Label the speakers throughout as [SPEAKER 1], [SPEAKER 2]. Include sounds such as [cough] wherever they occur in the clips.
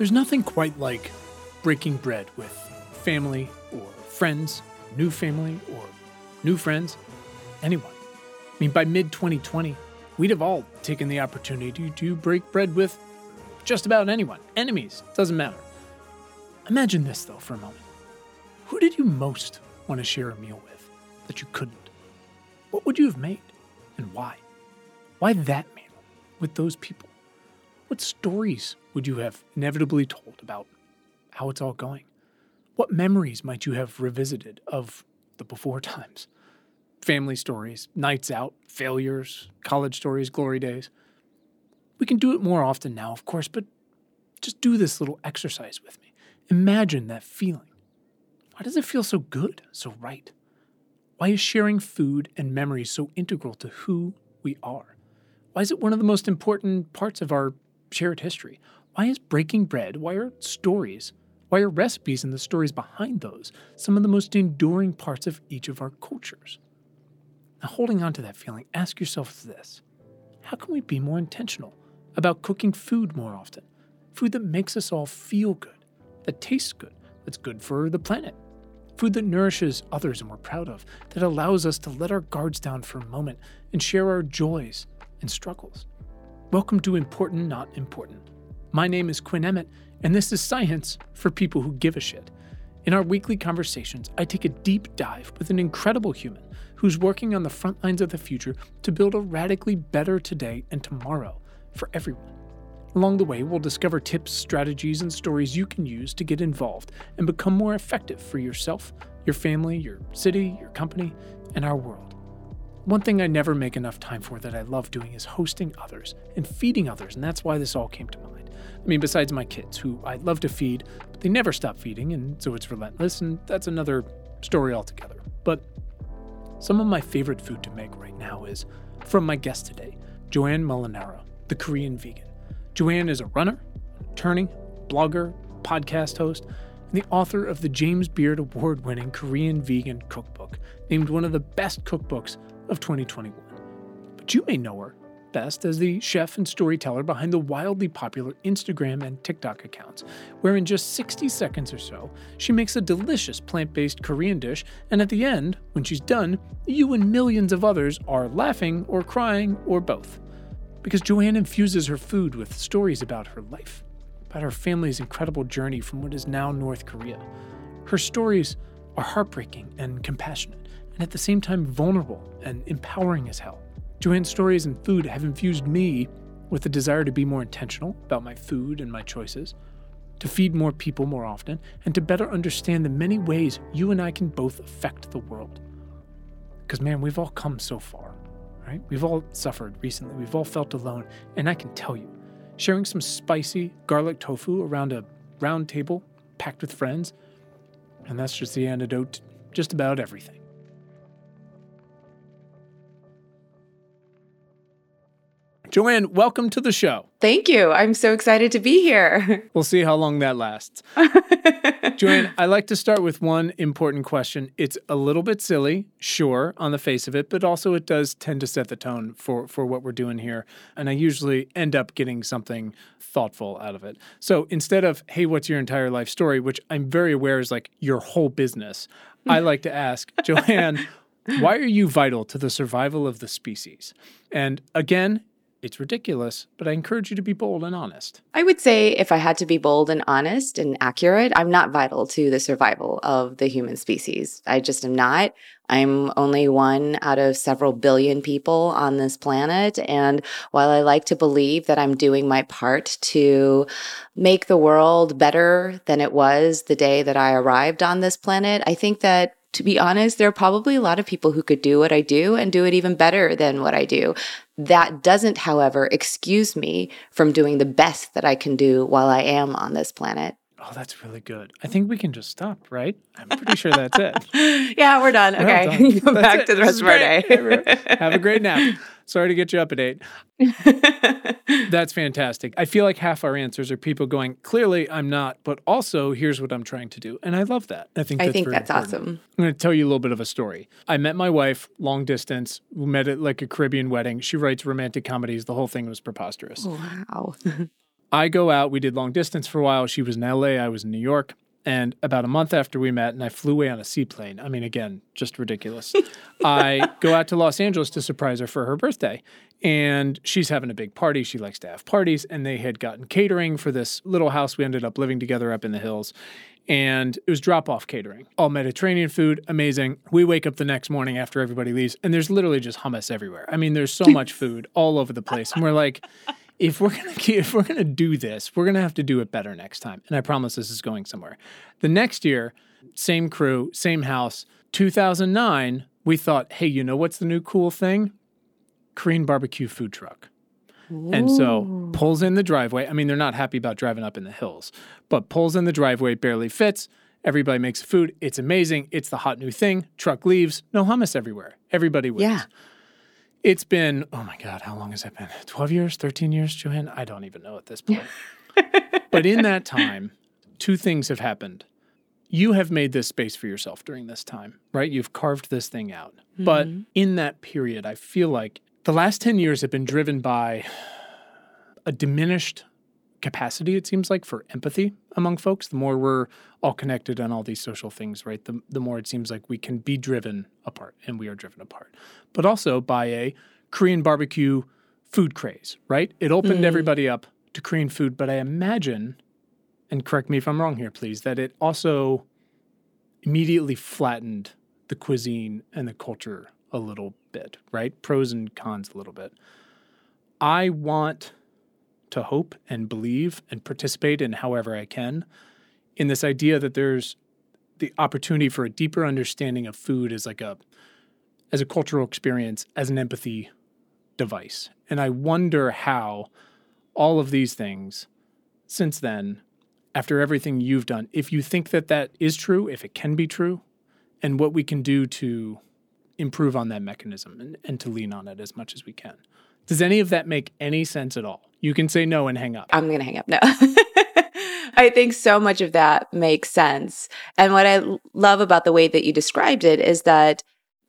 [SPEAKER 1] There's nothing quite like breaking bread with family or friends, new family or new friends, anyone. I mean, by mid 2020, we'd have all taken the opportunity to break bread with just about anyone. Enemies, doesn't matter. Imagine this, though, for a moment. Who did you most want to share a meal with that you couldn't? What would you have made and why? Why that meal with those people? What stories would you have inevitably told about how it's all going? What memories might you have revisited of the before times? Family stories, nights out, failures, college stories, glory days. We can do it more often now, of course, but just do this little exercise with me. Imagine that feeling. Why does it feel so good, so right? Why is sharing food and memories so integral to who we are? Why is it one of the most important parts of our shared history? Why is breaking bread, why are stories, why are recipes and the stories behind those some of the most enduring parts of each of our cultures? Now, holding on to that feeling, ask yourself this How can we be more intentional about cooking food more often? Food that makes us all feel good, that tastes good, that's good for the planet, food that nourishes others and we're proud of, that allows us to let our guards down for a moment and share our joys and struggles. Welcome to Important Not Important. My name is Quinn Emmett, and this is Science for People Who Give a Shit. In our weekly conversations, I take a deep dive with an incredible human who's working on the front lines of the future to build a radically better today and tomorrow for everyone. Along the way, we'll discover tips, strategies, and stories you can use to get involved and become more effective for yourself, your family, your city, your company, and our world. One thing I never make enough time for that I love doing is hosting others and feeding others, and that's why this all came to mind. I mean, besides my kids, who I love to feed, but they never stop feeding, and so it's relentless, and that's another story altogether. But some of my favorite food to make right now is from my guest today, Joanne Molinaro, the Korean vegan. Joanne is a runner, attorney, blogger, podcast host, and the author of the James Beard Award winning Korean Vegan Cookbook, named one of the best cookbooks of 2021. But you may know her best as the chef and storyteller behind the wildly popular Instagram and TikTok accounts, where in just 60 seconds or so, she makes a delicious plant based Korean dish, and at the end, when she's done, you and millions of others are laughing or crying or both because Joanne infuses her food with stories about her life, about her family's incredible journey from what is now North Korea. Her stories are heartbreaking and compassionate, and at the same time vulnerable and empowering as hell. Joanne's stories and food have infused me with a desire to be more intentional about my food and my choices, to feed more people more often, and to better understand the many ways you and I can both affect the world. Because, man, we've all come so far right? We've all suffered recently. We've all felt alone. And I can tell you, sharing some spicy garlic tofu around a round table packed with friends, and that's just the antidote to just about everything. Joanne, welcome to the show.
[SPEAKER 2] Thank you. I'm so excited to be here. [laughs]
[SPEAKER 1] We'll see how long that lasts. [laughs] Joanne, I like to start with one important question. It's a little bit silly, sure, on the face of it, but also it does tend to set the tone for, for what we're doing here. And I usually end up getting something thoughtful out of it. So instead of, hey, what's your entire life story, which I'm very aware is like your whole business, I [laughs] like to ask, Joanne, why are you vital to the survival of the species? And again, it's ridiculous, but I encourage you to be bold and honest.
[SPEAKER 2] I would say if I had to be bold and honest and accurate, I'm not vital to the survival of the human species. I just am not. I'm only one out of several billion people on this planet. And while I like to believe that I'm doing my part to make the world better than it was the day that I arrived on this planet, I think that to be honest, there are probably a lot of people who could do what I do and do it even better than what I do. That doesn't, however, excuse me from doing the best that I can do while I am on this planet.
[SPEAKER 1] Oh, that's really good. I think we can just stop, right? I'm pretty sure that's it. [laughs]
[SPEAKER 2] yeah, we're done. Okay. Done. [laughs] Go back it. to the rest of our day.
[SPEAKER 1] Have a great nap. [laughs] Sorry to get you up at eight. That's fantastic. I feel like half our answers are people going, clearly I'm not, but also here's what I'm trying to do. And I love that. I think that's,
[SPEAKER 2] I think
[SPEAKER 1] that's
[SPEAKER 2] awesome.
[SPEAKER 1] I'm going to tell you a little bit of a story. I met my wife long distance. We met at like a Caribbean wedding. She writes romantic comedies. The whole thing was preposterous.
[SPEAKER 2] Wow.
[SPEAKER 1] I go out. We did long distance for a while. She was in LA. I was in New York. And about a month after we met, and I flew away on a seaplane. I mean, again, just ridiculous. [laughs] I go out to Los Angeles to surprise her for her birthday. And she's having a big party. She likes to have parties. And they had gotten catering for this little house we ended up living together up in the hills. And it was drop off catering, all Mediterranean food, amazing. We wake up the next morning after everybody leaves, and there's literally just hummus everywhere. I mean, there's so [laughs] much food all over the place. And we're like, if we're gonna [laughs] if we're gonna do this, we're gonna have to do it better next time. And I promise this is going somewhere. The next year, same crew, same house. 2009, we thought, hey, you know what's the new cool thing? Korean barbecue food truck. And so pulls in the driveway. I mean, they're not happy about driving up in the hills, but pulls in the driveway, barely fits. Everybody makes food. It's amazing. It's the hot new thing. Truck leaves, no hummus everywhere. Everybody wins.
[SPEAKER 2] Yeah.
[SPEAKER 1] It's been, oh my God, how long has that been? 12 years, 13 years, Joanne? I don't even know at this point. [laughs] but in that time, two things have happened. You have made this space for yourself during this time, right? You've carved this thing out. But mm-hmm. in that period, I feel like the last 10 years have been driven by a diminished capacity, it seems like, for empathy among folks. The more we're all connected on all these social things, right? The, the more it seems like we can be driven apart, and we are driven apart. But also by a Korean barbecue food craze, right? It opened mm. everybody up to Korean food, but I imagine, and correct me if I'm wrong here, please, that it also immediately flattened the cuisine and the culture a little bit, right? Pros and cons a little bit. I want to hope and believe and participate in however I can in this idea that there's the opportunity for a deeper understanding of food as like a as a cultural experience as an empathy device. And I wonder how all of these things since then after everything you've done if you think that that is true, if it can be true and what we can do to improve on that mechanism and, and to lean on it as much as we can. Does any of that make any sense at all? You can say no and hang up.
[SPEAKER 2] I'm going to hang up. No. [laughs] I think so much of that makes sense. And what I love about the way that you described it is that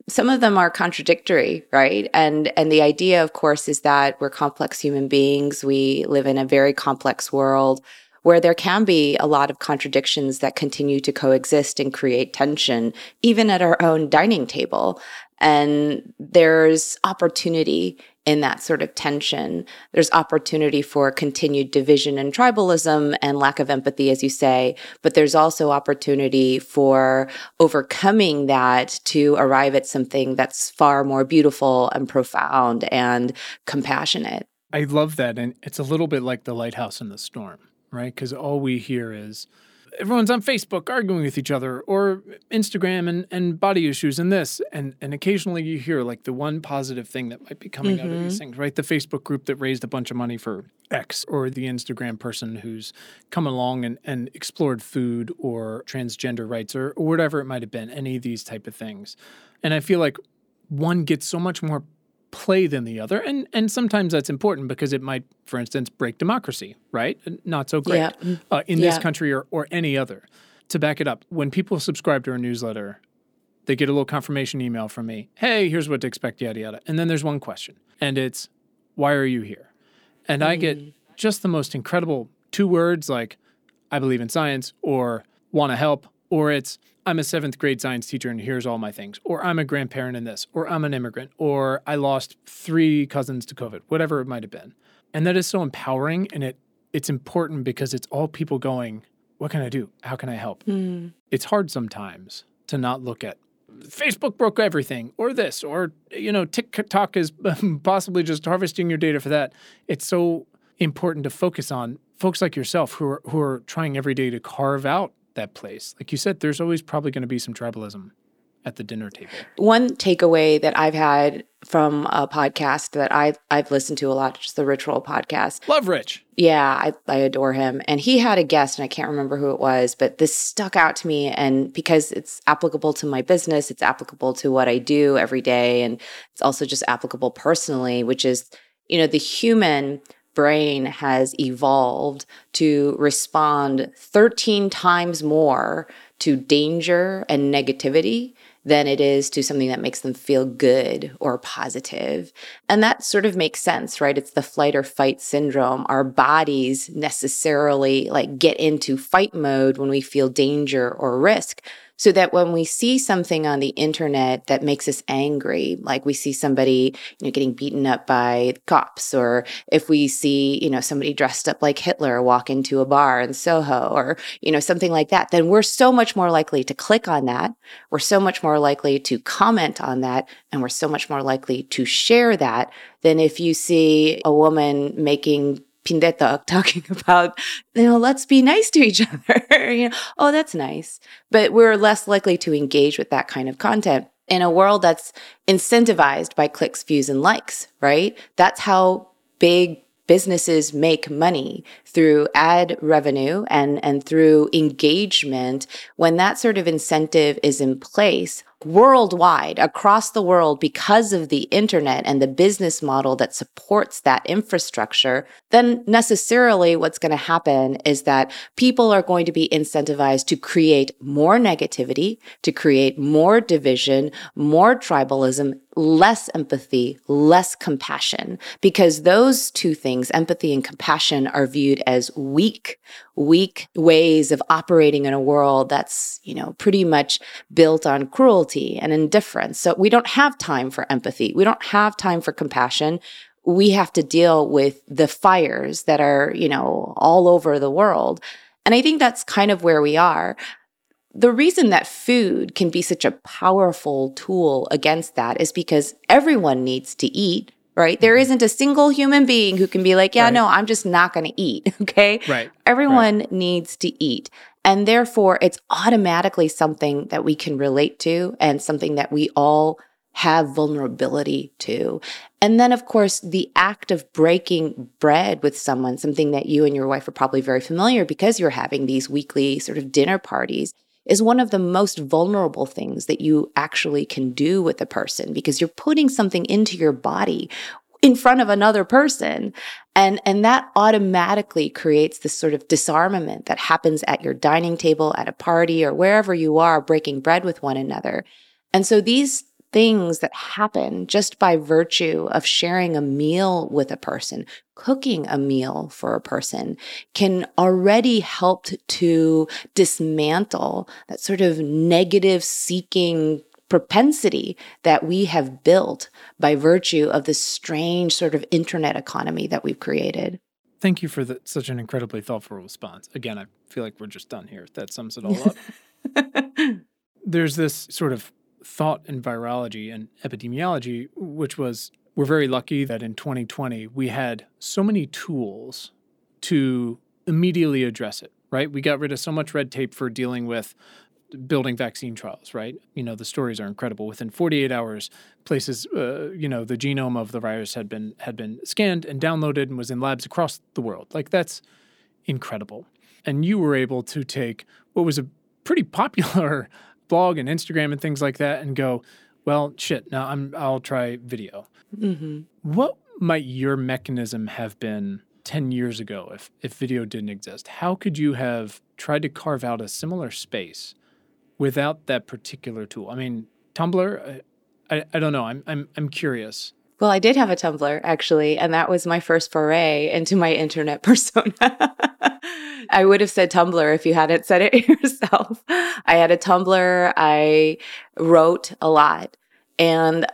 [SPEAKER 2] some of them are contradictory, right? And and the idea of course is that we're complex human beings. We live in a very complex world where there can be a lot of contradictions that continue to coexist and create tension even at our own dining table. And there's opportunity in that sort of tension. There's opportunity for continued division and tribalism and lack of empathy, as you say, but there's also opportunity for overcoming that to arrive at something that's far more beautiful and profound and compassionate.
[SPEAKER 1] I love that. And it's a little bit like the lighthouse in the storm, right? Because all we hear is everyone's on Facebook arguing with each other or Instagram and, and body issues and this. And and occasionally you hear like the one positive thing that might be coming out of these mm-hmm. things, right? The Facebook group that raised a bunch of money for X or the Instagram person who's come along and, and explored food or transgender rights or, or whatever it might have been, any of these type of things. And I feel like one gets so much more play than the other and and sometimes that's important because it might for instance break democracy right? Not so great
[SPEAKER 2] Yeah.
[SPEAKER 1] uh, in this country or, or any other. To back it up when people subscribe to our newsletter they get a little confirmation email from me hey here's what to expect yada yada. And then there's one question and it's why are you here? And i get just the most incredible two words like i believe in science or want to help or it's i'm a seventh grade science teacher and here's all my things. Or i'm a grandparent in this. Or i'm an immigrant. Or i lost three cousins to covid. Whatever it might have been. And that is so empowering and it it's important because it's all people going what can i do? How can i help? Hmm. It's hard sometimes to not look at facebook broke everything or this or you know tiktok is [laughs] possibly just harvesting your data for that. It's so important to focus on folks like yourself who are who are trying every day to carve out that place like you said there's always probably going to be some tribalism at the dinner table
[SPEAKER 2] One takeaway that I've had from a podcast that I've I've listened to a lot, just the Rich Roll podcast.
[SPEAKER 1] love rich
[SPEAKER 2] Yeah, I, I adore him. And he had a guest, and I can't remember who it was, but this stuck out to me. And because it's applicable to my business, it's applicable to what I do every day. And it's also just applicable personally, which is, you know, the human brain has evolved to respond 13 times more to danger and negativity than it is to something that makes them feel good or positive. And that sort of makes sense, right? It's the flight or fight syndrome. Our bodies necessarily like get into fight mode when we feel danger or risk so that when we see something on the internet that makes us angry, like we see somebody, you know, getting beaten up by cops, or if we see, you know, somebody dressed up like Hitler walk into a bar in Soho, or, you know, something like that, then we're so much more likely to click on that. We're so much more likely to comment on that. And we're so much more likely to share that than if you see a woman making bindaetteok [laughs] talking about, you know, let's be nice to each [laughs] other. you know, oh, that's nice. But we're less likely to engage with that kind of content in a world that's incentivized by clicks, views, and likes, right? That's how big businesses make money through ad revenue and, and through engagement. When that sort of incentive is in place, worldwide across the world because of the internet and the business model that supports that infrastructure, then necessarily what's going to happen is that people are going to be incentivized to create more negativity, to create more division, more tribalism, less empathy, less compassion, because those two things, empathy and compassion, are viewed as weak, weak ways of operating in a world that's, you know, pretty much built on cruelty and indifference. So we don't have time for empathy. We don't have time for compassion. We have to deal with the fires that are, you know, all over the world. And I think that's kind of where we are the reason that food can be such a powerful tool against that is because everyone needs to eat, right? There mm-hmm. isn't a single human being who can be like, yeah, right. no, I'm just not going to eat. [laughs] Okay.
[SPEAKER 1] Right.
[SPEAKER 2] Everyone
[SPEAKER 1] right.
[SPEAKER 2] needs to eat. And therefore, it's automatically something that we can relate to and something that we all have vulnerability to. And then, of course, the act of breaking bread with someone, something that you and your wife are probably very familiar because you're having these weekly sort of dinner parties is one of the most vulnerable things that you actually can do with a person because you're putting something into your body in front of another person. And and that automatically creates this sort of disarmament that happens at your dining table at a party or wherever you are breaking bread with one another. And so these things that happen just by virtue of sharing a meal with a person, cooking a meal for a person can already help to dismantle that sort of negative seeking propensity that we have built by virtue of this strange sort of internet economy that we've created.
[SPEAKER 1] Thank you for the, such an incredibly thoughtful response. Again, I feel like we're just done here. That sums it all up. [laughs] There's this sort of thought in virology and epidemiology, which was we're very lucky that in 2020 we had so many tools to immediately address it, right? We got rid of so much red tape for dealing with building vaccine trials, right? You know, the stories are incredible. Within 48 hours, places, uh, you know, the genome of the virus had been had been scanned and downloaded and was in labs across the world. Like that's incredible. And you were able to take what was a pretty popular blog and Instagram and things like that and go, well, shit, now I'm I'll try video. Mm-hmm. What might your mechanism have been 10 years ago if if video didn't exist? How could you have tried to carve out a similar space without that particular tool? I mean, Tumblr, I, I, I don't know. I'm I'm I'm curious.
[SPEAKER 2] Well, I did have a Tumblr actually, and that was my first foray into my internet [laughs] persona. I would have said Tumblr if you hadn't said it [laughs] yourself. I had a Tumblr. I wrote a lot. And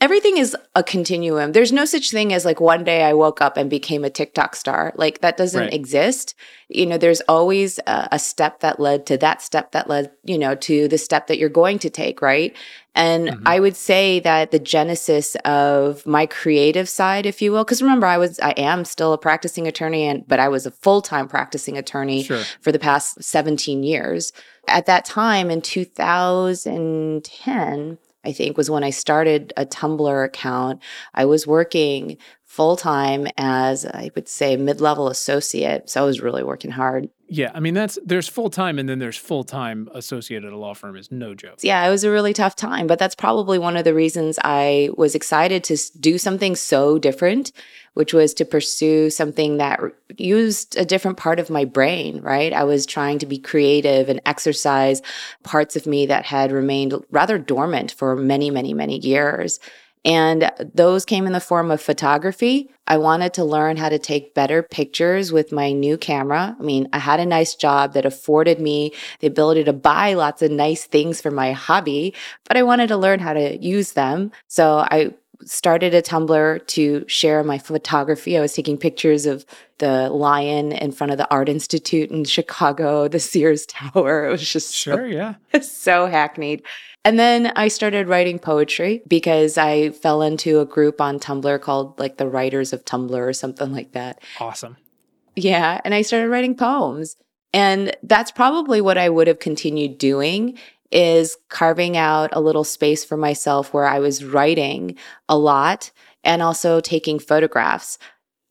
[SPEAKER 2] everything is a continuum. There's no such thing as like one day I woke up and became a TikTok star. Like that doesn't right. exist. You know, there's always a, a, step that led to that step that led, you know, to the step that you're going to take, right? And mm-hmm. I would say that the genesis of my creative side, if you will, because remember, I was, I am still a practicing attorney, and but I was a full time practicing attorney sure. for the past 17 years. At that time in 2010, I think was when I started a Tumblr account. I was working full time as I would say mid level associate. So I was really working hard.
[SPEAKER 1] Yeah, I mean that's there's full time and then there's full time associated at a law firm is no joke.
[SPEAKER 2] Yeah, it was a really tough time, but that's probably one of the reasons I was excited to do something so different, which was to pursue something that used a different part of my brain, right? I was trying to be creative and exercise parts of me that had remained rather dormant for many, many, many years. And those came in the form of photography. I wanted to learn how to take better pictures with my new camera. I mean, I had a nice job that afforded me the ability to buy lots of nice things for my hobby, but I wanted to learn how to use them. So I started a Tumblr to share my photography. I was taking pictures of the lion in front of the Art Institute in Chicago, [laughs] the Sears Tower. It was just
[SPEAKER 1] sure, so, yeah, [laughs]
[SPEAKER 2] so hackneyed. And then I started writing poetry because I fell into a group on Tumblr called like the Writers of Tumblr or something like that.
[SPEAKER 1] Awesome.
[SPEAKER 2] Yeah. And I started writing poems. And that's probably what I would have continued doing is carving out a little space for myself where I was writing a lot and also taking photographs.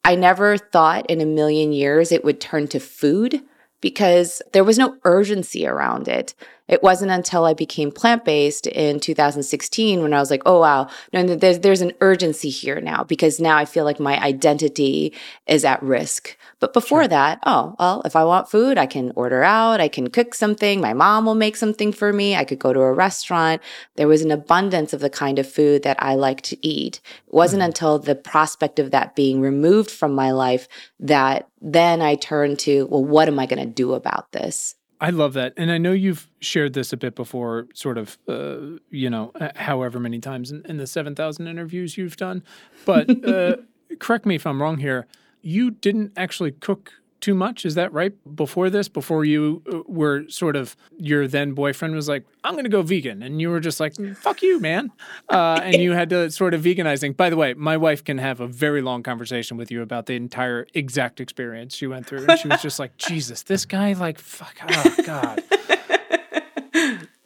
[SPEAKER 2] I never thought in a million years it would turn to food because there was no urgency around it. It wasn't until I became plant based in 2016 when I was like, oh, wow, no, there's, there's an urgency here now because now I feel like my identity is at risk. But before sure. that, oh, well, if I want food, I can order out, I can cook something, my mom will make something for me, I could go to a restaurant. There was an abundance of the kind of food that I like to eat. It wasn't mm-hmm. until the prospect of that being removed from my life that then I turned to, well, what am I going to do about this?
[SPEAKER 1] I love that. And I know you've shared this a bit before, sort of, uh, you know, however many times in, in the 7,000 interviews you've done. But [laughs] uh, correct me if I'm wrong here. You didn't actually cook too much. Is that right? Before this, before you uh, were sort of your then boyfriend was like, "I'm going to go vegan," and you were just like, "Fuck you, man," uh, and you had to sort of veganizing. By the way, my wife can have a very long conversation with you about the entire exact experience she went through, and she was just like, "Jesus, this guy, like, fuck, oh god."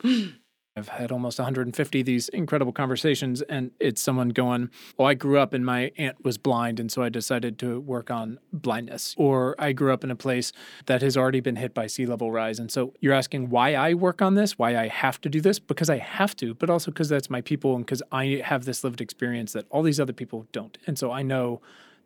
[SPEAKER 1] [laughs] I've had almost 150 of these incredible conversations, and it's someone going, Oh, I grew up and my aunt was blind, and so I decided to work on blindness. Or I grew up in a place that has already been hit by sea level rise. And so you're asking why I work on this, why I have to do this, because I have to, but also because that's my people and because I have this lived experience that all these other people don't. And so I know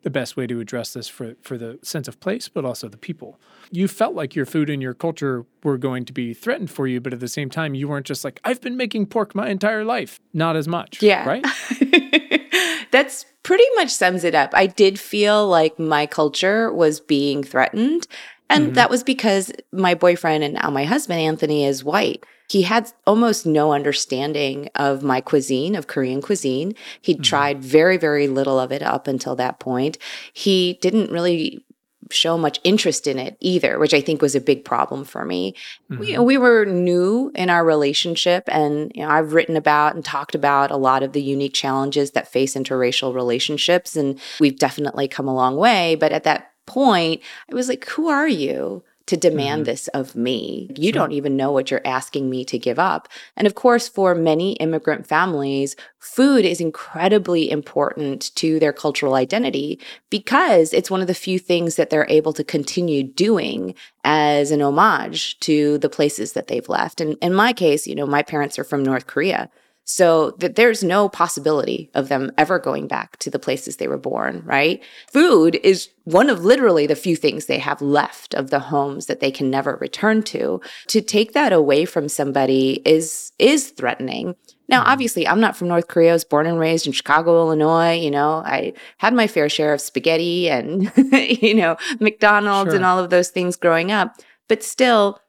[SPEAKER 1] the best way to address this for, for the sense of place, but also the people. You felt like your food and your culture were going to be threatened for you, but at the same time, you weren't just like, I've been making pork my entire life. Not as much.
[SPEAKER 2] Yeah.
[SPEAKER 1] Right? [laughs]
[SPEAKER 2] That's pretty much sums it up. I did feel like my culture was being threatened. And mm-hmm. that was because my boyfriend and now my husband, Anthony, is white. He had almost no understanding of my cuisine, of Korean cuisine. He'd mm-hmm. tried very, very little of it up until that point. He didn't really show much interest in it either, which I think was a big problem for me. Mm-hmm. We, we were new in our relationship, and you know, I've written about and talked about a lot of the unique challenges that face interracial relationships, and we've definitely come a long way. But at that point, I was like, who are you? To demand mm-hmm. this of me. You sure. don't even know what you're asking me to give up. And of course, for many immigrant families, food is incredibly important to their cultural identity because it's one of the few things that they're able to continue doing as an homage to the places that they've left. And in my case, you know, my parents are from North Korea. So that there's no possibility of them ever going back to the places they were born, right? Food is one of literally the few things they have left of the homes that they can never return to. To take that away from somebody is is threatening. Now, mm-hmm. obviously, I'm not from North Korea. I was born and raised in Chicago, Illinois. You know, I had my fair share of spaghetti and, [laughs] you know, McDonald's sure. and all of those things growing up. But still,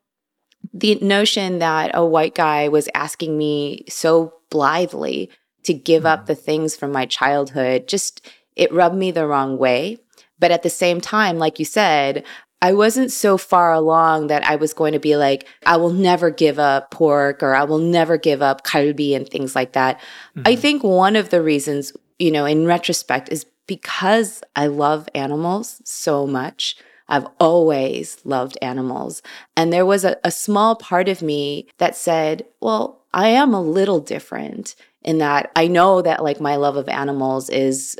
[SPEAKER 2] the notion that a white guy was asking me so blithely to give up mm-hmm. the things from my childhood just it rubbed me the wrong way but at the same time like you said I wasn't so far along that I was going to be like, I will never give up pork or I will never give up kalbi and things like that. Mm-hmm. I think one of the reasons, you know, in retrospect, is because I love animals so much. I've always loved animals. And there was a, a small part of me that said, well, I am a little different in that I know that like my love of animals is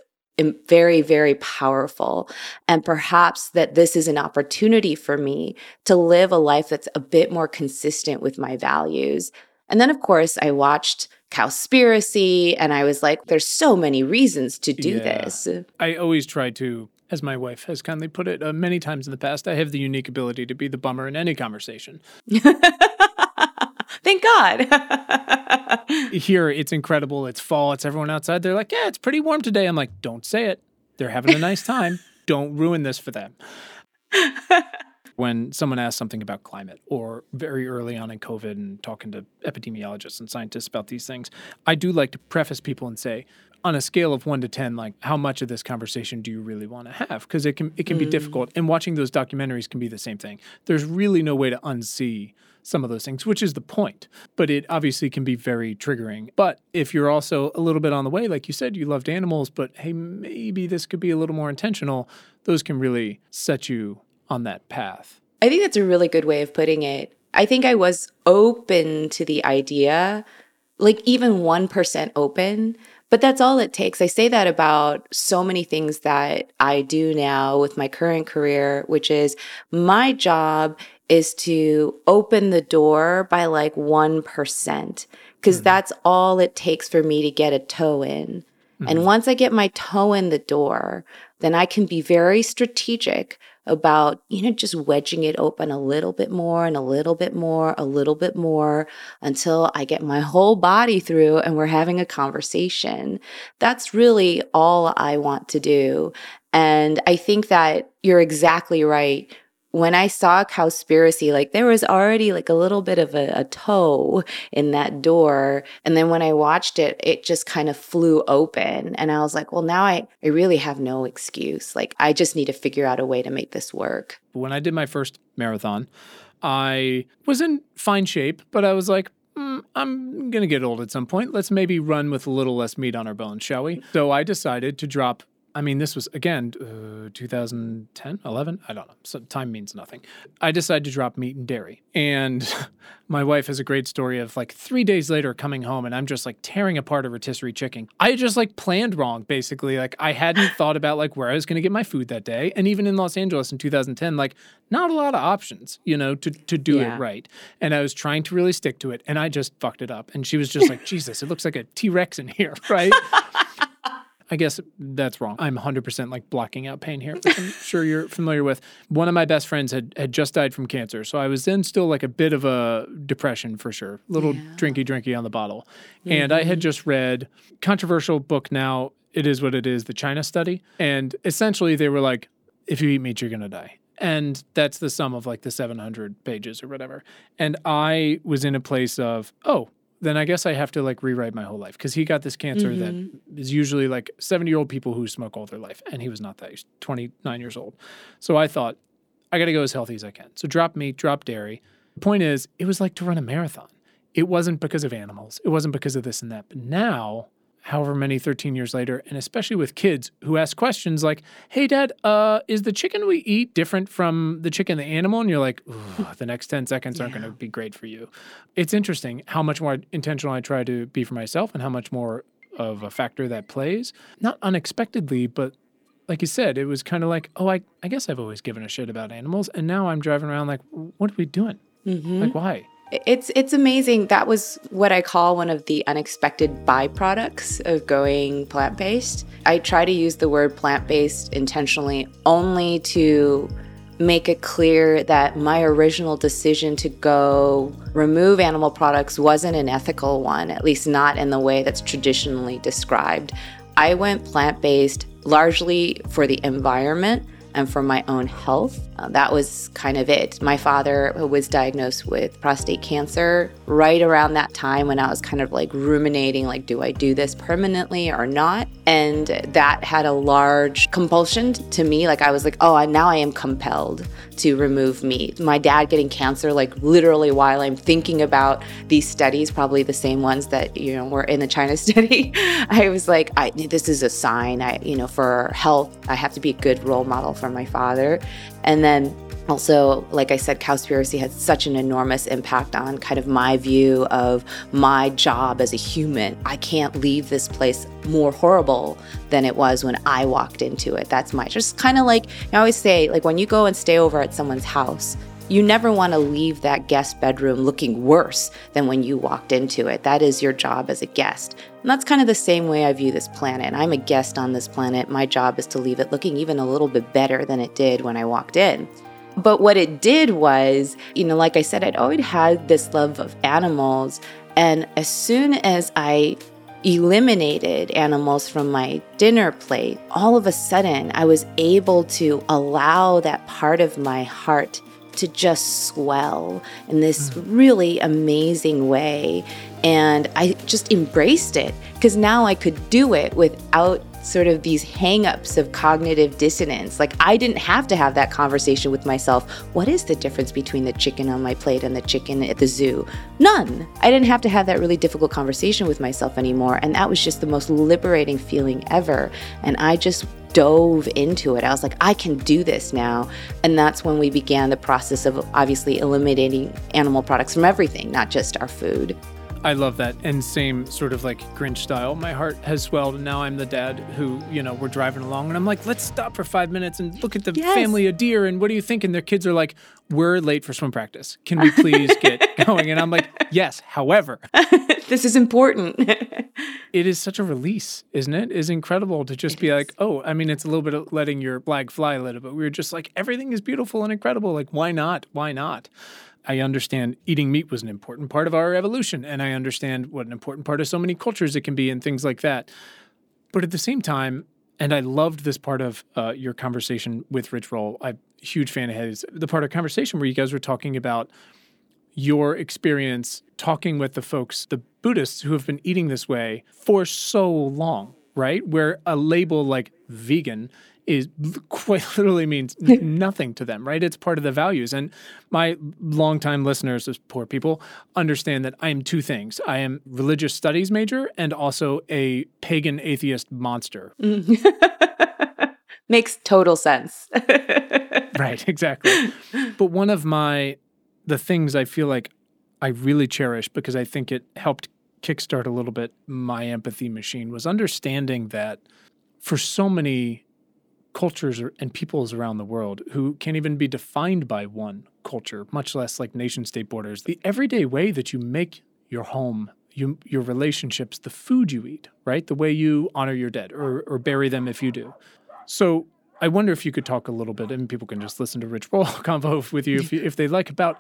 [SPEAKER 2] very, very powerful. And perhaps that this is an opportunity for me to live a life that's a bit more consistent with my values. And then, of course, I watched Cowspiracy and I was like, there's so many reasons to do yeah. this.
[SPEAKER 1] I always try to, as my wife has kindly put it uh, many times in the past, I have the unique ability to be the bummer in any conversation. [laughs]
[SPEAKER 2] Thank God.
[SPEAKER 1] Here, it's incredible. It's fall. It's everyone outside. They're like, yeah, it's pretty warm today. I'm like, don't say it. They're having a nice time. don't ruin this for them. [laughs] when someone asks something about climate or very early on in COVID and talking to epidemiologists and scientists about these things, I do like to preface people and say, on a scale of one to ten, like how much of this conversation do you really want to have? Because it can it can mm. be difficult, and watching those documentaries can be the same thing. There's really no way to unsee some of those things, which is the point. But it obviously can be very triggering. But if you're also a little bit on the way, like you said, you loved animals, but hey, maybe this could be a little more intentional, those can really set you on that path.
[SPEAKER 2] I think that's a really good way of putting it. I think I was open to the idea, like even 1% open, but that's all it takes. I say that about so many things that I do now with my current career, which is my job is to open the door by like 1%, because mm-hmm. that's all it takes for me to get a toe in. Mm-hmm. And once I get my toe in the door, then I can be very strategic about, you know, just wedging it open a little bit more and a little bit more, a little bit more until I get my whole body through and we're having a conversation. That's really all I want to do. And I think that you're exactly right when I saw Cowspiracy, like there was already like a little bit of a, a, toe in that door. And then when I watched it, it just kind of flew open. And I was like, well, now I, I really have no excuse. Like I just need to figure out a way to make this work.
[SPEAKER 1] When I did my first marathon, I was in fine shape, but I was like, mm, I'm going to get old at some point. Let's maybe run with a little less meat on our bones, shall we? So I decided to drop I mean, this was again uh, 2010, 11. I don't know. So time means nothing. I decided to drop meat and dairy, and [laughs] my wife has a great story of like three days later coming home, and I'm just like tearing apart a rotisserie chicken. I just like planned wrong, basically. Like I hadn't [laughs] thought about like where I was going to get my food that day, and even in Los Angeles in 2010, like not a lot of options, you know, to to do yeah. it right. And I was trying to really stick to it, and I just fucked it up. And she was just like, "Jesus, it looks like a T Rex in here, [laughs] right?" I guess that's wrong. I'm 100% like blocking out pain here, I'm [laughs] sure you're familiar with. One of my best friends had, had just died from cancer. So I was in still like a bit of a depression for sure, a little yeah. drinky drinky on the bottle. Mm-hmm. And I had mm-hmm. just read controversial book now, It Is What It Is, the China study. And essentially they were like, if you eat meat, you're going to die. And that's the sum of like the 700 pages or whatever. And I was in a place of, oh, then I guess I have to like rewrite my whole life because he got this cancer mm-hmm. that is usually like 70 year old people who smoke all their life. And he was not that. He's 29 years old. So I thought, I got to go as healthy as I can. So drop meat, drop dairy. The point is, it was like to run a marathon. It wasn't because of animals, it wasn't because of this and that. But now however many 13 years later, and especially with kids who ask questions like, Hey, dad, uh, is the chicken we eat different from the chicken, the animal? And you're like, the next 10 seconds aren't going to be great for you. It's interesting how much more intentional I try to be for myself and how much more of a factor that plays. Not unexpectedly, but like you said, it was kind of like, oh, I, I guess I've always given a shit about animals. And now I'm driving around like, what are we doing? Mm-hmm. Like, why?
[SPEAKER 2] It's it's amazing. That was what I call one of the unexpected byproducts of going plant-based. I try to use the word plant-based intentionally only to make it clear that my original decision to go remove animal products wasn't an ethical one, at least not in the way that's traditionally described. I went plant-based largely for the environment and for my own health. Uh, that was kind of it. My father was diagnosed with prostate cancer right around that time when I was kind of like ruminating, like, do I do this permanently or not? And that had a large compulsion to me. Like, I was like, oh, now I am compelled to remove meat. My dad getting cancer, like, literally while I'm thinking about these studies, probably the same ones that, you know, were in the China [laughs] study, I was like, I, this is a sign. I, you know, for health, I have to be a good role model for from my father. And then also, like I said, Cowspiracy had such an enormous impact on kind of my view of my job as a human. I can't leave this place more horrible than it was when I walked into it. That's my just kind of like I always say, like when you go and stay over at someone's house, you never want to leave that guest bedroom looking worse than when you walked into it. That is your job as a guest. And that's kind of the same way I view this planet. I'm a guest on this planet. My job is to leave it looking even a little bit better than it did when I walked in. But what it did was, you know, like I said, I'd always had this love of animals. And as soon as I eliminated animals from my dinner plate, all of a sudden I was able to allow that part of my heart to just swell in this mm. really amazing way. And I just embraced it because now I could do it without sort of these hangups of cognitive dissonance. Like I didn't have to have that conversation with myself. What is the difference between the chicken on my plate and the chicken at the zoo? None. I didn't have to have that really difficult conversation with myself anymore. And that was just the most liberating feeling ever. And I just dove into it. I was like, I can do this now. And that's when we began the process of obviously eliminating animal products from everything, not just our food.
[SPEAKER 1] I love that. And same sort of like Grinch style. My heart has swelled, and now I'm the dad who, you know, we're driving along, and I'm like, let's stop for five minutes and look at the yes. family of deer. And what do you think? And their kids are like, we're late for swim practice. Can we please get [laughs] going? And I'm like, yes. However, [laughs]
[SPEAKER 2] this is important. [laughs]
[SPEAKER 1] it is such a release, isn't it? it? Is incredible to just it be is. like, oh, I mean, it's a little bit of letting your flag fly a little, but we were just like, everything is beautiful and incredible. Like, why not? Why not? I understand eating meat was an important part of our evolution, and I understand what an important part of so many cultures it can be and things like that. But at the same time, and I loved this part of uh, your conversation with Rich Roll. I'm a huge fan of his. The part of conversation where you guys were talking about your experience talking with the folks, the Buddhists who have been eating this way for so long, right? Where a label like vegan is [laughs] quite literally means [laughs] nothing to them, right? It's part of the values. And my longtime listeners, as poor people, understand that I am two things. I am religious studies major and also a pagan atheist monster. [laughs]
[SPEAKER 2] Makes total sense.
[SPEAKER 1] right, exactly. But one of my the things I feel like I really cherish because I think it helped kickstart a little bit my empathy machine was understanding that for so many cultures and peoples around the world who can't even be defined by one culture, much less like nation state borders. The everyday way that you make your home, you, your relationships, the food you eat, right? The way you honor your dead or, or bury them if you do. So I wonder if you could talk a little bit, and people can just listen to Rich Roll [laughs] convo with you if, you, if they like about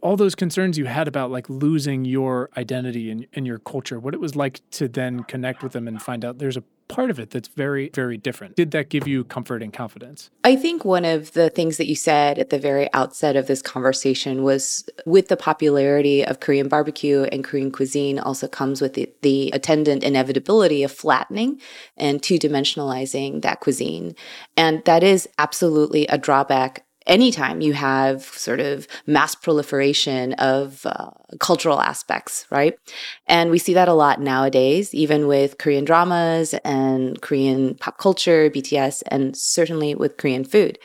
[SPEAKER 1] all those concerns you had about like losing your identity and, and your culture, what it was like to then connect with them and find out there's a part of it that's very, very different. Did that give you comfort and confidence?
[SPEAKER 2] I think one of the things that you said at the very outset of this conversation was with the popularity of Korean barbecue and Korean cuisine also comes with the, the attendant inevitability of flattening and two dimensionalizing that cuisine. And that is absolutely a drawback anytime you have sort of mass proliferation of uh, cultural aspects, right? And we see that a lot nowadays, even with Korean dramas and Korean pop culture, BTS, and certainly with Korean food.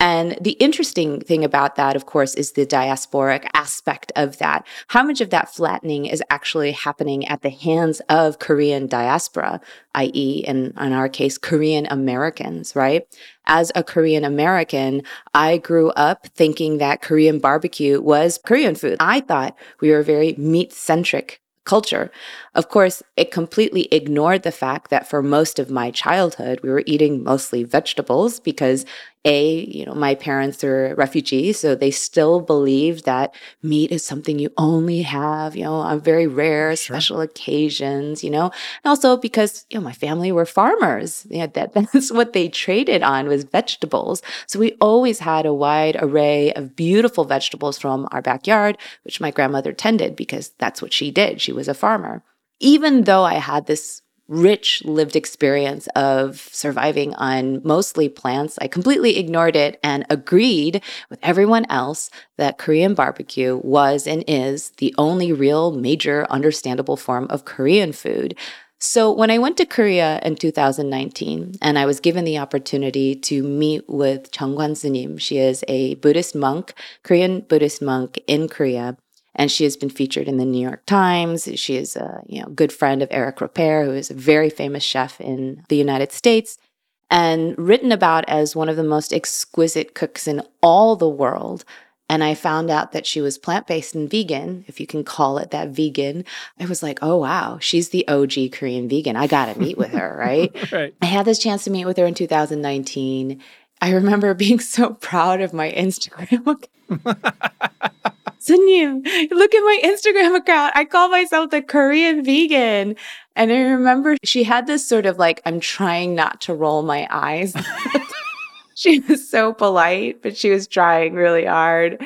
[SPEAKER 2] And the interesting thing about that, of course, is the diasporic aspect of that. How much of that flattening is actually happening at the hands of Korean diaspora, i.e., in, in our case, Korean Americans, right? As a Korean American, I grew up thinking that Korean barbecue was Korean food. I thought we were a very meat centric culture. Of course, it completely ignored the fact that for most of my childhood, we were eating mostly vegetables because a, you know, my parents are refugees, so they still believe that meat is something you only have, you know, on very rare, sure. special occasions, you know, and also because, you know, my family were farmers. Yeah, that, [laughs] that's what they traded on was vegetables. So we always had a wide array of beautiful vegetables from our backyard, which my grandmother tended because that's what she did. She was a farmer. Even though I had this rich lived experience of surviving on mostly plants. I completely ignored it and agreed with everyone else that Korean barbecue was and is the only real major understandable form of Korean food. So, when I went to Korea in 2019 and I was given the opportunity to meet with Jeong Kwan Sunim, she is a Buddhist monk, Korean Buddhist monk in Korea, and she has been featured in the New York Times. She is a you know, good friend of Eric Ripert, who is a very famous chef in the United States and written about as one of the most exquisite cooks in all the world. And I found out that she was plant based and vegan, if you can call it that vegan. I was like, oh, wow, she's the OG Korean vegan. I got to meet with her, [laughs] right?
[SPEAKER 1] right?
[SPEAKER 2] I had this chance to meet with her in 2019. I remember [laughs] being so proud of my Instagram. [laughs] Sunim, look at my Instagram account. I call myself the Korean vegan. And I remember she had this sort of like, I'm trying not to roll my eyes. [laughs] she was so polite, but she was trying really hard.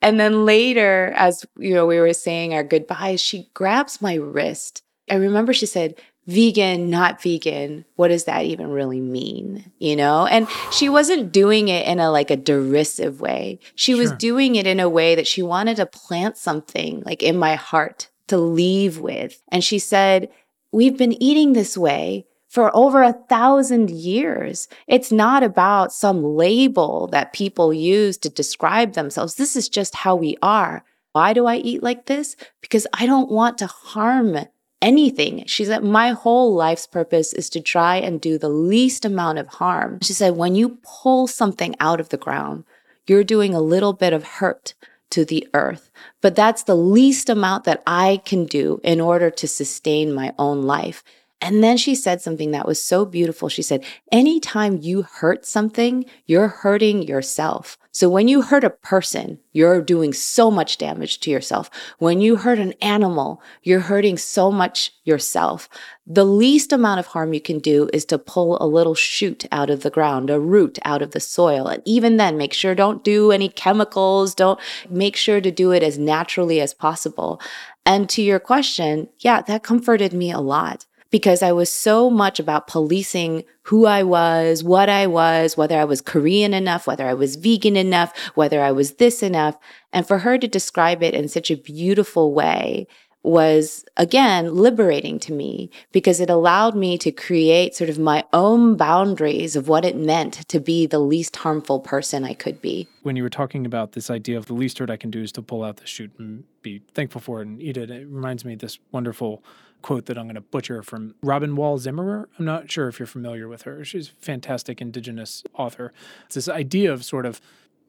[SPEAKER 2] And then later, as you know, we were saying our goodbyes, she grabs my wrist. I remember she said, vegan, not vegan, what does that even really mean? You know? And she wasn't doing it in a like a derisive way. She sure. was doing it in a way that she wanted to plant something like in my heart to leave with. And she said, We've been eating this way for over a thousand years. It's not about some label that people use to describe themselves. This is just how we are. Why do I eat like this? Because I don't want to harm anything. She said, My whole life's purpose is to try and do the least amount of harm. She said, When you pull something out of the ground, you're doing a little bit of hurt to the earth. But that's the least amount that I can do in order to sustain my own life. And then she said something that was so beautiful. She said, Anytime you hurt something, you're hurting yourself. So when you hurt a person, you're doing so much damage to yourself. When you hurt an animal, you're hurting so much yourself. The least amount of harm you can do is to pull a little shoot out of the ground, a root out of the soil. And even then, make sure don't do any chemicals. Don't make sure to do it as naturally as possible. And to your question, yeah, that comforted me a lot because I was so much about policing who I was, what I was, whether I was Korean enough, whether I was vegan enough, whether I was this enough. And for her to describe it in such a beautiful way was again liberating to me because it allowed me to create sort of my own boundaries of what it meant to be the least harmful person I could be.
[SPEAKER 1] When you were talking about this idea of the least hurt I can do is to pull out the shoot and be thankful for it and eat it, it reminds me of this wonderful quote that I'm going to butcher from Robin Wall Kimmerer. I'm not sure if you're familiar with her. She's a fantastic indigenous author. It's this idea of sort of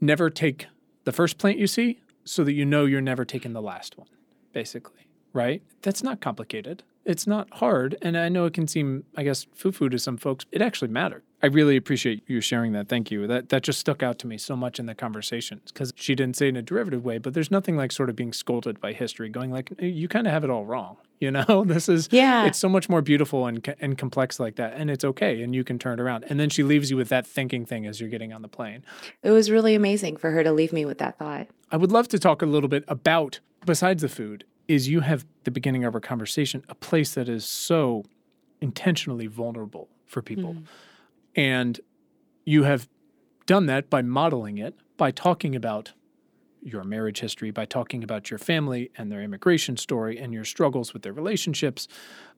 [SPEAKER 1] never take the first plant you see so that you know you're never taking the last one, basically, right? That's not complicated. It's not hard. And I know it can seem, I guess, foo foo to some folks. It actually mattered. I really appreciate you sharing that. Thank you. That that just stuck out to me so much in the conversations because she didn't say it in a derivative way, but there's nothing like sort of being scolded by history, going like, you kind of have it all wrong. [laughs] You know, this is
[SPEAKER 2] yeah.
[SPEAKER 1] It's so much more beautiful and and complex like that, and it's okay, and you can turn it around. And then she leaves you with that thinking thing as you're getting on the plane.
[SPEAKER 2] It was really amazing for her to leave me with that thought.
[SPEAKER 1] I would love to talk a little bit about besides the food. Is you have the beginning of our conversation a place that is so intentionally vulnerable for people, mm. And you have done that by modeling it by talking about your marriage history by talking about your family and their immigration story and your struggles with their relationships,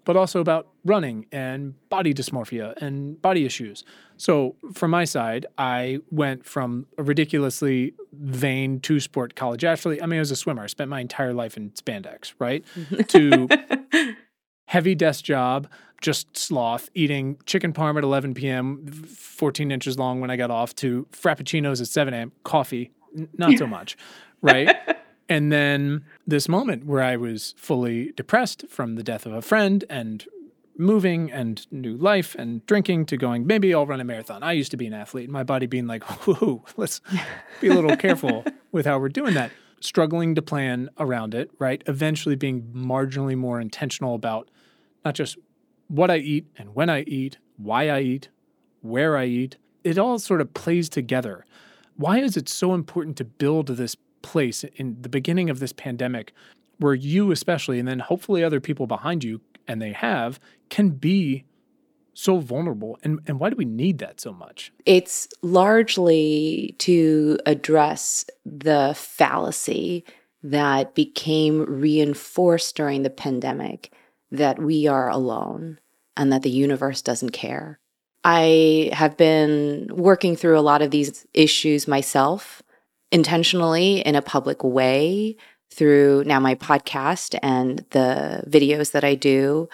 [SPEAKER 1] but also about running and body dysmorphia and body issues. So, from my side, I went from a ridiculously vain two sport college athlete. I mean, I was a swimmer. I spent my entire life in spandex, right? [laughs] to heavy desk job, just sloth, eating chicken parm at 11 p.m., 14 inches long when I got off, to frappuccinos at 7 a.m., coffee not so much, [laughs] right? and then this moment where I was fully depressed from the death of a friend and moving and new life and drinking to going, maybe I'll run a marathon. I used to be an athlete, my body being like, [laughs] whoo, let's be a little careful [laughs] with how we're doing that. Struggling to plan around it, right? Eventually being marginally more intentional about not just what I eat and when I eat, why I eat, where I eat. It all sort of plays together why is it so important to build this place in the beginning of this pandemic where you, especially, and then hopefully other people behind you, and they have, can be so vulnerable? And, and why do we need that so much?
[SPEAKER 2] It's largely to address the fallacy that became reinforced during the pandemic that we are alone and that the universe doesn't care. I have been working through a lot of these issues myself intentionally in a public way through now my podcast and the videos that I do.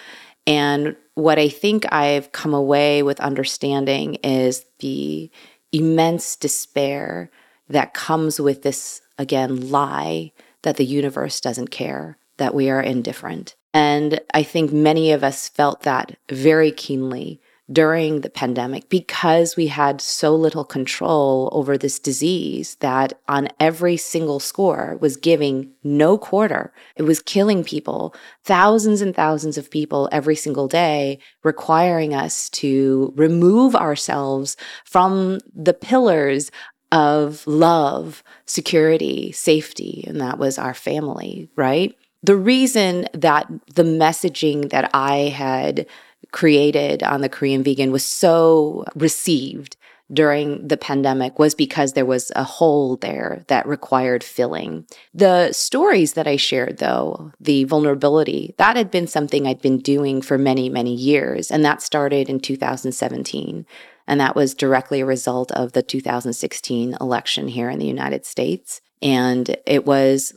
[SPEAKER 2] And what I think I've come away with understanding is the immense despair that comes with this, again, lie that the universe doesn't care, that we are indifferent. And I think many of us felt that very keenly during the pandemic because we had so little control over this disease that on every single score was giving no quarter. It was killing people, thousands and thousands of people every single day, requiring us to remove ourselves from the pillars of love, security, safety, and that was our family, right? The reason that the messaging that I had created on the Korean Vegan was so received during the pandemic was because there was a hole there that required filling. The stories that I shared, though, the vulnerability, that had been something I'd been doing for many, many years. And that started in 2017. And that was directly a result of the 2016 election here in the United States. And it was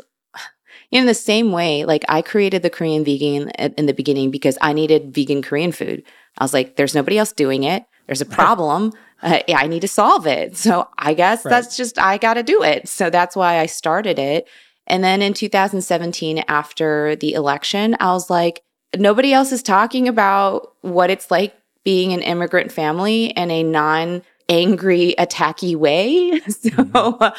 [SPEAKER 2] in the same way, like I created the Korean vegan in the beginning because I needed vegan Korean food. I was like, there's nobody else doing it. There's a [laughs] problem. Uh, I need to solve it. So I guess right. that's just, I got to do it. So that's why I started it. And then in 2017, after the election, I was like, nobody else is talking about what it's like being an immigrant family and a non angry, attacky way. [laughs] so mm-hmm.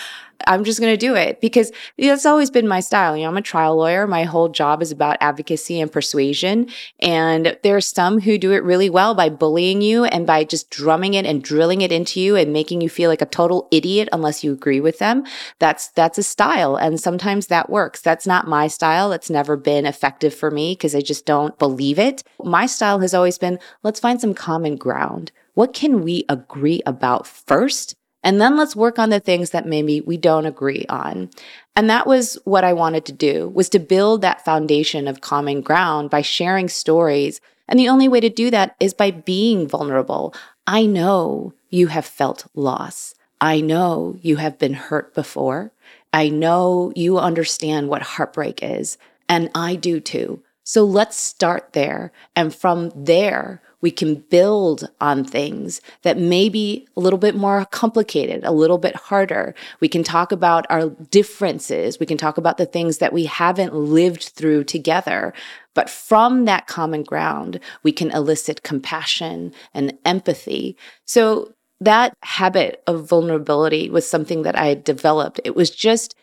[SPEAKER 2] I'm just going to do it because that's always been my style. You know, I'm a trial lawyer. My whole job is about advocacy and persuasion. And there are some who do it really well by bullying you and by just drumming it and drilling it into you and making you feel like a total idiot unless you agree with them. That's, that's a style. And sometimes that works. That's not my style. It's never been effective for me because I just don't believe it. My style has always been let's find some common ground. What can we agree about first? And then let's work on the things that maybe we don't agree on. And that was what I wanted to do was to build that foundation of common ground by sharing stories. And the only way to do that is by being vulnerable. I know you have felt loss. I know you have been hurt before. I know you understand what heartbreak is, and I do too. So let's start there. And from there, we can build on things that may be a little bit more complicated, a little bit harder. We can talk about our differences. We can talk about the things that we haven't lived through together. But from that common ground, we can elicit compassion and empathy. So that habit of vulnerability was something that I developed. It was just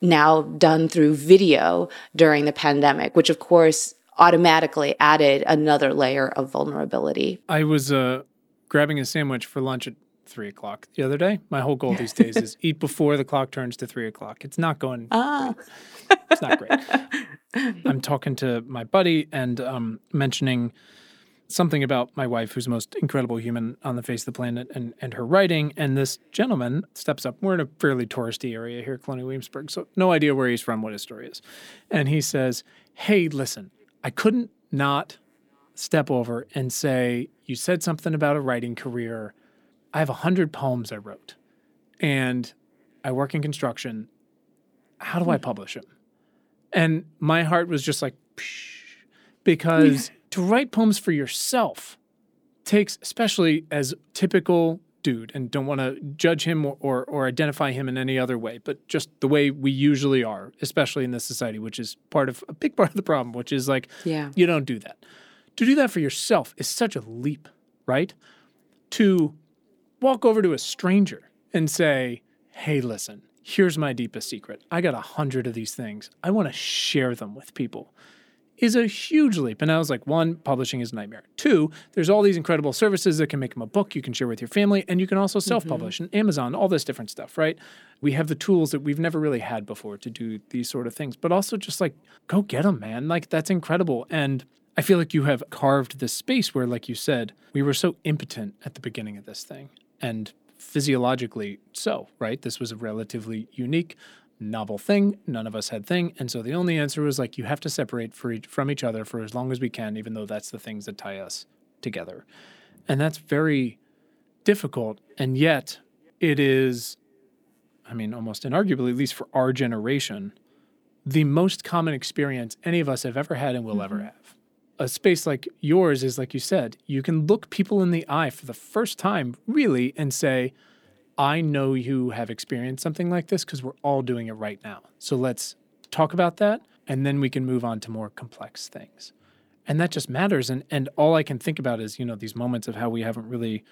[SPEAKER 2] now done through video during the pandemic, which of course automatically added another layer of vulnerability.
[SPEAKER 1] I was uh, grabbing a sandwich for lunch at three o'clock the other day. My whole goal these days is [laughs] eat before the clock turns to three o'clock. It's not going. Ah. It's not great. [laughs] I'm talking to my buddy and um, mentioning something about my wife, who's the most incredible human on the face of the planet, and, and her writing. And this gentleman steps up. We're in a fairly touristy area here, Colonial Williamsburg, so no idea where he's from, what his story is. And he says, Hey, listen, I couldn't not step over and say, You said something about a writing career. I have a hundred poems I wrote, and I work in construction. How do I hmm. publish them? And my heart was just like, because to write poems for yourself takes, especially as typical dude, and don't want to judge him or, or, or identify him in any other way, but just the way we usually are, especially in this society, which is part of a big part of the problem, which is like, yeah, you don't do that. To do that for yourself is such a leap, right? To walk over to a stranger and say, hey, listen, here's my deepest secret. I got a hundred of these things. I want to share them with people is a huge leap. And I was like, one, publishing is a nightmare. Two, there's all these incredible services that can make them a book you can share with your family, and you can also self publish mm-hmm. and Amazon, all this different stuff, right? We have the tools that we've never really had before to do these sort of things, but also just like, go get them, man. Like, that's incredible. And I feel like you have carved this space where, like you said, we were so impotent at the beginning of this thing. And physiologically so, right? This was a relatively unique novel thing. None of us had thing. And so the only answer was like, you have to separate for each, from each other for as long as we can, even though that's the things that tie us together. And that's very difficult. And yet it is, I mean, almost inarguably, at least for our generation, the most common experience any of us have ever had and will mm-hmm. ever have. A space like yours is, like you said, you can look people in the eye for the first time, really, and say, I know you have experienced something like this because we're all doing it right now. So let's talk about that and then we can move on to more complex things. And that just matters. And and all I can think about is, you know, these moments of how we haven't really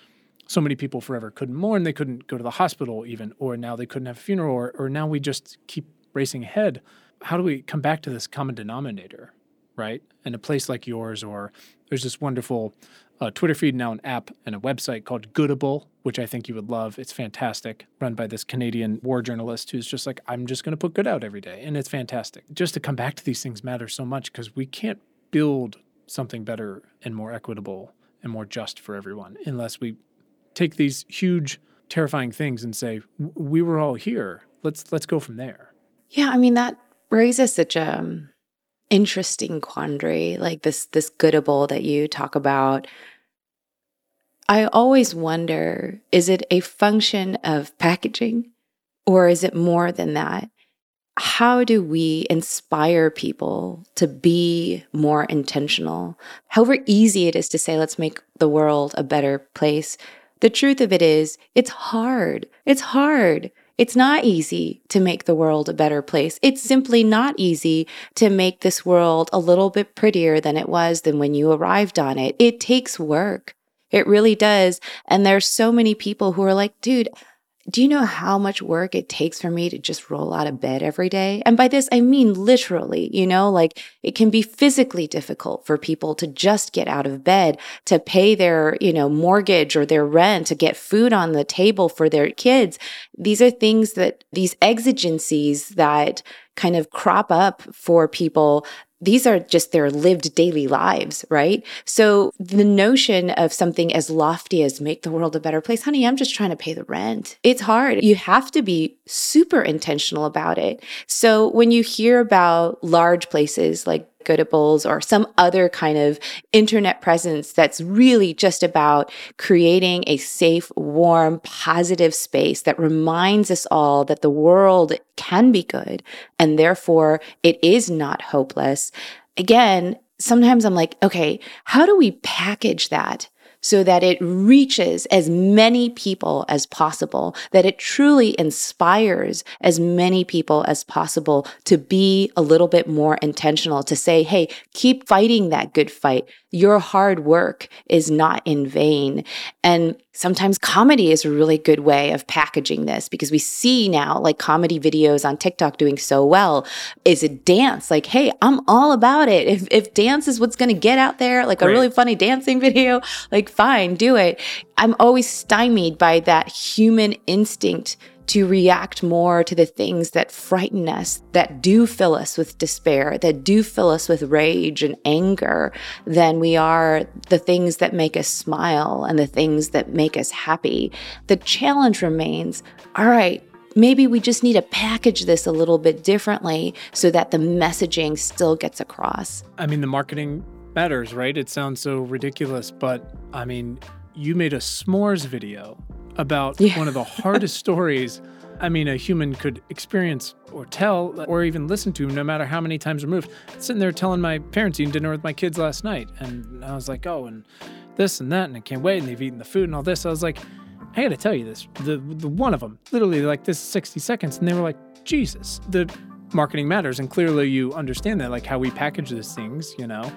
[SPEAKER 1] so many people forever couldn't mourn, they couldn't go to the hospital even, or now they couldn't have a funeral, or, or now we just keep racing ahead. How do we come back to this common denominator, right? In a place like yours, or there's this wonderful uh, Twitter feed, now an app and a website called Goodable, which I think you would love. It's fantastic, run by this Canadian war journalist who's just like, I'm just going to put good out every day. And it's fantastic. Just to come back to these things matters so much because we can't build something better and more equitable and more just for everyone unless we take these huge, terrifying things and say, we were all here. Let's let's go from there.
[SPEAKER 2] Yeah, I mean that raises such a um, interesting quandary, like this this goodable that you talk about. I always wonder is it a function of packaging or is it more than that? How do we inspire people to be more intentional? However easy it is to say, let's make the world a better place, the truth of it is, it's hard. It's hard. It's not easy to make the world a better place. It's simply not easy to make this world a little bit prettier than it was than when you arrived on it. It takes work. It really does. And there's so many people who are like, dude, do you know how much work it takes for me to just roll out of bed every day? And by this, I mean literally, you know, like it can be physically difficult for people to just get out of bed, to pay their, you know, mortgage or their rent, to get food on the table for their kids. These are things that, these exigencies that kind of crop up for people these are just their lived daily lives, right? So the notion of something as lofty as make the world a better place, honey, I'm just trying to pay the rent. It's hard. You have to be super intentional about it. So when you hear about large places like Goodables or some other kind of internet presence that's really just about creating a safe, warm, positive space that reminds us all that the world can be good and therefore it is not hopeless. Again, sometimes I'm like, okay, how do we package that? So that it reaches as many people as possible, that it truly inspires as many people as possible to be a little bit more intentional, to say, hey, keep fighting that good fight your hard work is not in vain. And sometimes comedy is a really good way of packaging this because we see now like comedy videos on TikTok doing so well. Is it dance? Like, hey, I'm all about it. If, if dance is what's going to get out there, like a really funny dancing [laughs] video, like, fine, do it. I'm always stymied by that human instinct to react more to the things that frighten us, that do fill us with despair, that do fill us with rage and anger, than we are the things that make us smile and the things that make us happy. The challenge remains all right, maybe we just need to package this a little bit differently so that the messaging still gets across.
[SPEAKER 1] I mean, the marketing matters, right? It sounds so ridiculous, but I mean, you made a s'mores video about yeah. one of the hardest [laughs] stories I mean, a human could experience or tell or even listen to, no matter how many times removed. Sitting there telling my parents eating dinner with my kids last night, and I was like, oh, and this and that, and I can't wait, and they've eaten the food and all this. I was like, I got to tell you this. The the one of them, literally like this 60 seconds, and they were like, Jesus, the marketing matters, and clearly you understand that, like how we package these things, you know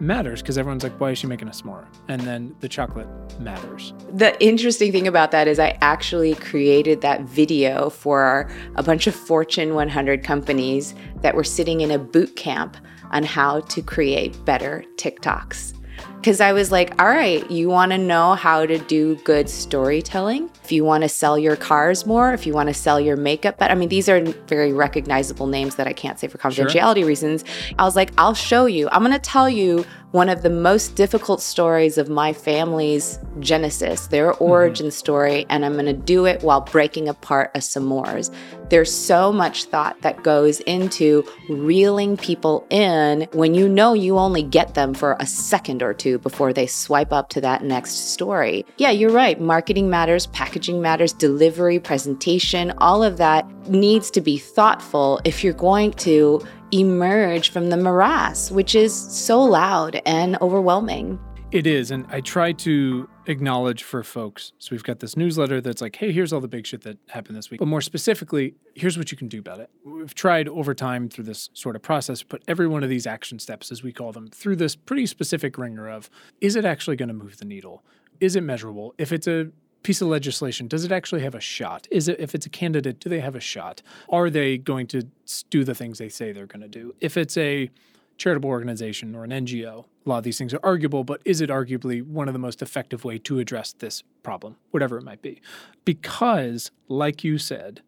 [SPEAKER 1] matters because everyone's like, why is she making a s'more? And then the chocolate matters.
[SPEAKER 2] The interesting thing about that is I actually created that video for a bunch of Fortune 100 companies that were sitting in a boot camp on how to create better TikToks. Because I was like, all right, you want to know how to do good storytelling? If you want to sell your cars more, if you want to sell your makeup better. I mean, these are very recognizable names that I can't say for confidentiality sure. reasons. I was like, I'll show you. I'm going to tell you one of the most difficult stories of my family's genesis, their mm-hmm. origin mm-hmm. story, and I'm going to do it while breaking apart a s'mores. There's so much thought that goes into reeling people in when you know you only get them for a second or two before they swipe up to that next story. Yeah, you're right. Marketing matters, packaging matters, delivery, presentation, all of that needs to be thoughtful if you're going to emerge from the morass, which is so loud and overwhelming.
[SPEAKER 1] It is. And I try to acknowledge for folks. So we've got this newsletter that's like, hey, here's all the big shit that happened this week. But more specifically, here's what you can do about it. We've tried over time through this sort of process, put every one of these action steps, as we call them, through this pretty specific ringer of is it actually going to move the needle? Is it measurable? If it's a piece of legislation does it actually have a shot? Is it if it's a candidate do they have a shot? Are they going to do the things they say they're going to do? If it's a charitable organization or an ngo a lot of these things are arguable but is it arguably one of the most effective way to address this problem whatever it might be? Because like you said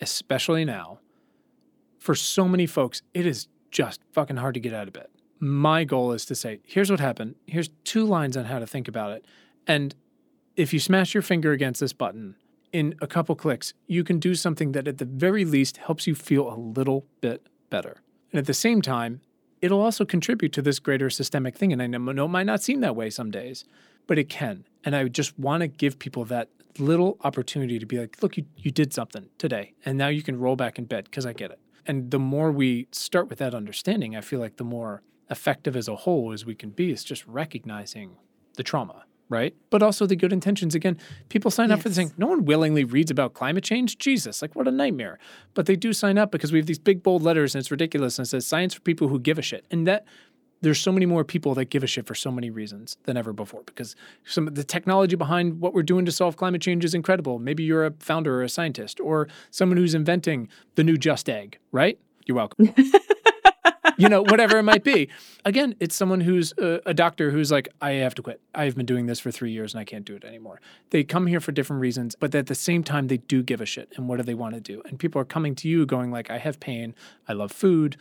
[SPEAKER 1] especially now for so many folks it is just fucking hard to get out of bed. My goal is to say here's what happened. Here's two lines on how to think about it. And if you smash your finger against this button in a couple clicks, you can do something that at the very least helps you feel a little bit better. And at the same time, it'll also contribute to this greater systemic thing. And I know it might not seem that way some days, but it can. And I just want to give people that little opportunity to be like, look, you, you did something today, and now you can roll back in bed because I get it. And the more we start with that understanding, I feel like the more effective as a whole as we can be is just recognizing the trauma right? But also the good intentions. Again, people sign yes. up for this thing. No one willingly reads about climate change. Jesus, like what a nightmare. But they do sign up because we have these big bold letters and it's ridiculous and it says science for people who give a shit. And that there's so many more people that give a shit for so many reasons than ever before because some of the technology behind what we're doing to solve climate change is incredible. Maybe you're a founder or a scientist or someone who's inventing the new just egg, right? You're welcome. [laughs] you know, whatever it might be. Again, it's someone who's a, a, doctor who's like, I have to quit. I've been doing this for three years and I can't do it anymore. They come here for different reasons, but at the same time, they do give a shit. And what do they want to do? And people are coming to you going like, I have pain. I love food.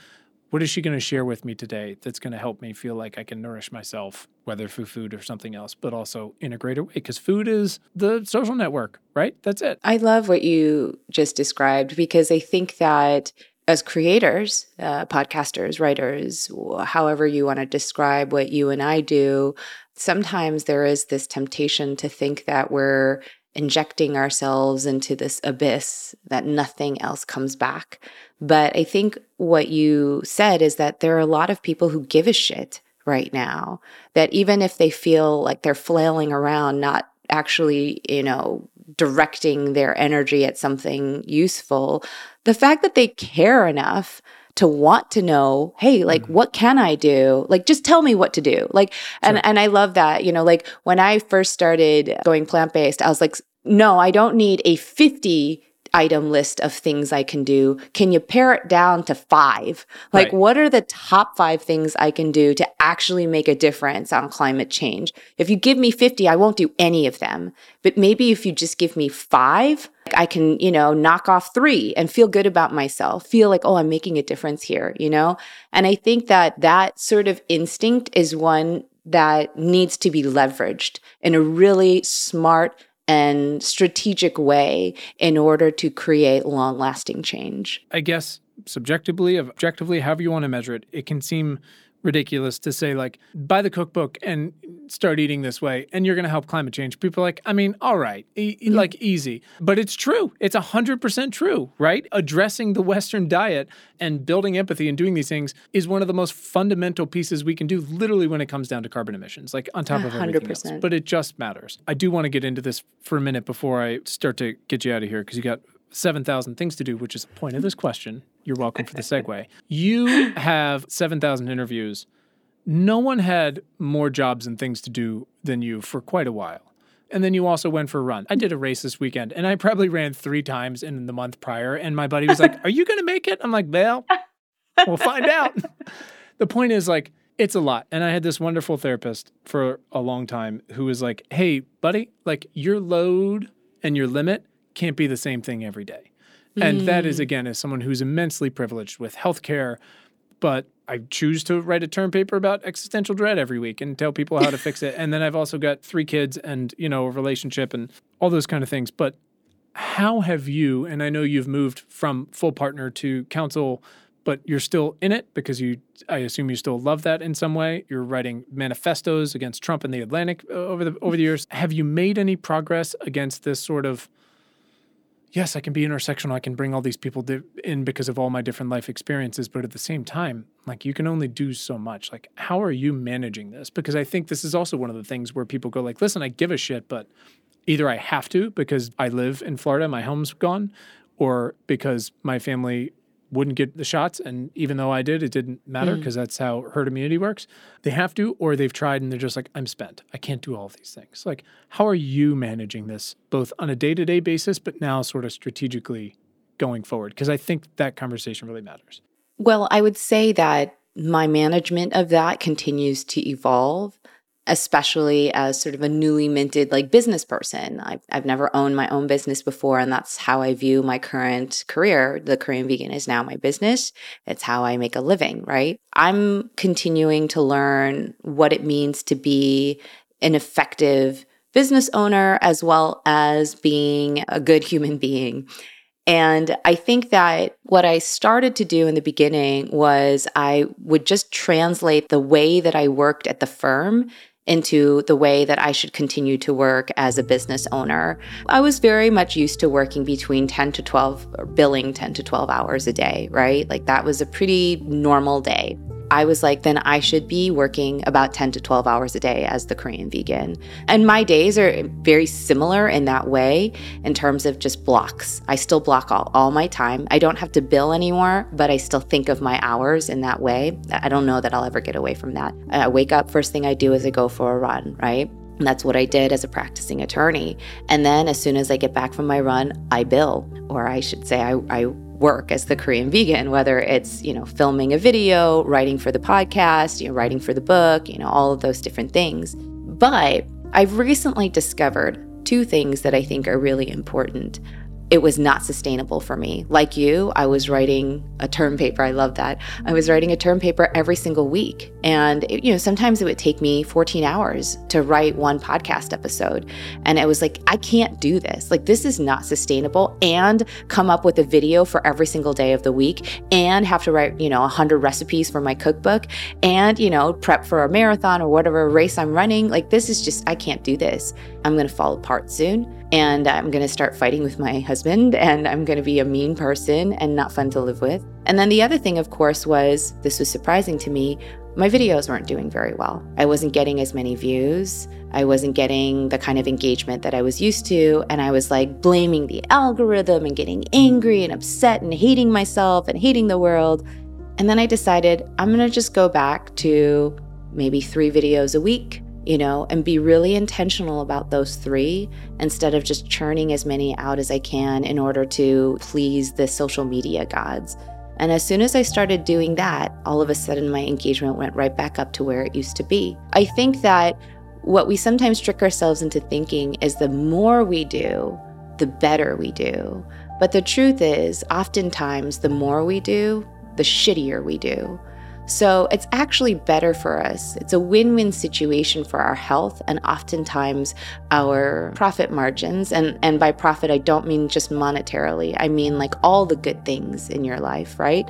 [SPEAKER 1] What is she going to share with me today that's going to help me feel like I can nourish myself, whether through food or something else, but also in a greater way? Because food is the social network, right? That's it.
[SPEAKER 2] I love what you just described because I think that as creators, uh, podcasters, writers, however you want to describe what you and I do, sometimes there is this temptation to think that we're injecting ourselves into this abyss that nothing else comes back. But I think what you said is that there are a lot of people who give a shit right now, that even if they feel like they're flailing around, not actually, you know, directing their energy at something useful, the fact that they care enough to want to know, hey, like mm-hmm. what can I do? Like just tell me what to do. Like and sure. and I love that, you know, like when I first started going plant-based, I was like no, I don't need a 50 item list of things I can do. Can you pare it down to five? Like, right. what are the top five things I can do to actually make a difference on climate change? If you give me 50, I won't do any of them. But maybe if you just give me five, I can, you know, knock off three and feel good about myself, feel like, oh, I'm making a difference here, you know? And I think that that sort of instinct is one that needs to be leveraged in a really smart and strategic way in order to create long lasting change.
[SPEAKER 1] I guess subjectively, objectively, however you want to measure it, it can seem ridiculous to say like buy the cookbook and start eating this way and you're going to help climate change people are like i mean all right e- yeah. like easy but it's true it's 100% true right addressing the western diet and building empathy and doing these things is one of the most fundamental pieces we can do literally when it comes down to carbon emissions like on top of 100%. everything else but it just matters i do want to get into this for a minute before i start to get you out of here because you got 7,000 things to do, which is the point of this question. You're welcome for the [laughs] segue. You have 7,000 interviews. No one had more jobs and things to do than you for quite a while. And then you also went for a run. I did a race this weekend and I probably ran three times in the month prior. And my buddy was like, Are you going to make it? I'm like, Well, we'll find out. [laughs] the point is, like, It's a lot. And I had this wonderful therapist for a long time who was like, hey, buddy, like your load and your limit can't be the same thing every day. And mm. that is, mm. again, as someone who's immensely privileged with healthcare, but I choose to write a term paper about existential dread every week and tell people how to fix it. And then I've also got three kids and, you know, a relationship and all those kind of things. But how have you, and I know you've moved from full partner to counsel but you're still in it because you I assume you still love that in some way. You're writing manifestos against Trump and the Atlantic uh, over the over the years. Have you made any progress against this sort of yes, I can be intersectional. I can bring all these people in because of all my different life experiences, but at the same time, like you can only do so much. Like how are you managing this? Because I think this is also one of the things where people go like, "Listen, I give a shit, but either I have to because I live in Florida, my home's gone, or because my family wouldn't get the shots. And even though I did, it didn't matter because mm. that's how herd immunity works. They have to, or they've tried and they're just like, I'm spent. I can't do all of these things. Like, how are you managing this both on a day to day basis, but now sort of strategically going forward? Because I think that conversation really matters.
[SPEAKER 2] Well, I would say that my management of that continues to evolve especially as sort of a newly minted like business person. I've, I've never owned my own business before, and that's how I view my current career. The Korean vegan is now my business. It's how I make a living, right? I'm continuing to learn what it means to be an effective business owner as well as being a good human being. And I think that what I started to do in the beginning was I would just translate the way that I worked at the firm into the way that I should continue to work as a business owner. I was very much used to working between 10 to 12, or billing 10 to 12 hours a day, right? Like that was a pretty normal day. I was like, then I should be working about 10 to 12 hours a day as the Korean vegan. And my days are very similar in that way in terms of just blocks. I still block all, all my time. I don't have to bill anymore, but I still think of my hours in that way. I don't know that I'll ever get away from that. I wake up, first thing I do is I go for a run, right? And that's what I did as a practicing attorney. And then as soon as I get back from my run, I bill, or I should say, I, I work as the Korean vegan, whether it's, you know, filming a video, writing for the podcast, you know, writing for the book, you know, all of those different things. But I've recently discovered two things that I think are really important it was not sustainable for me. Like you, I was writing a term paper. I love that. I was writing a term paper every single week. And, it, you know, sometimes it would take me 14 hours to write one podcast episode. And I was like, I can't do this. Like, this is not sustainable. And come up with a video for every single day of the week and have to write, you know, 100 recipes for my cookbook and, you know, prep for a marathon or whatever race I'm running. Like, this is just, I can't do this. I'm going to fall apart soon and I'm going to start fighting with my husband and I'm going to be a mean person and not fun to live with. And then the other thing, of course, was this was surprising to me. My videos weren't doing very well. I wasn't getting as many views. I wasn't getting the kind of engagement that I was used to. And I was like blaming the algorithm and getting angry and upset and hating myself and hating the world. And then I decided I'm going to just go back to maybe three videos a week you know, and be really intentional about those three instead of just churning as many out as I can in order to please the social media gods. And as soon as I started doing that, all of a sudden my engagement went right back up to where it used to be. I think that what we sometimes trick ourselves into thinking is the more we do, the better we do. But the truth is, oftentimes, the more we do, the shittier we do. So it's actually better for us. It's a win win situation for our health and oftentimes our profit margins. And, and by profit, I don't mean just monetarily, I mean like all the good things in your life, right?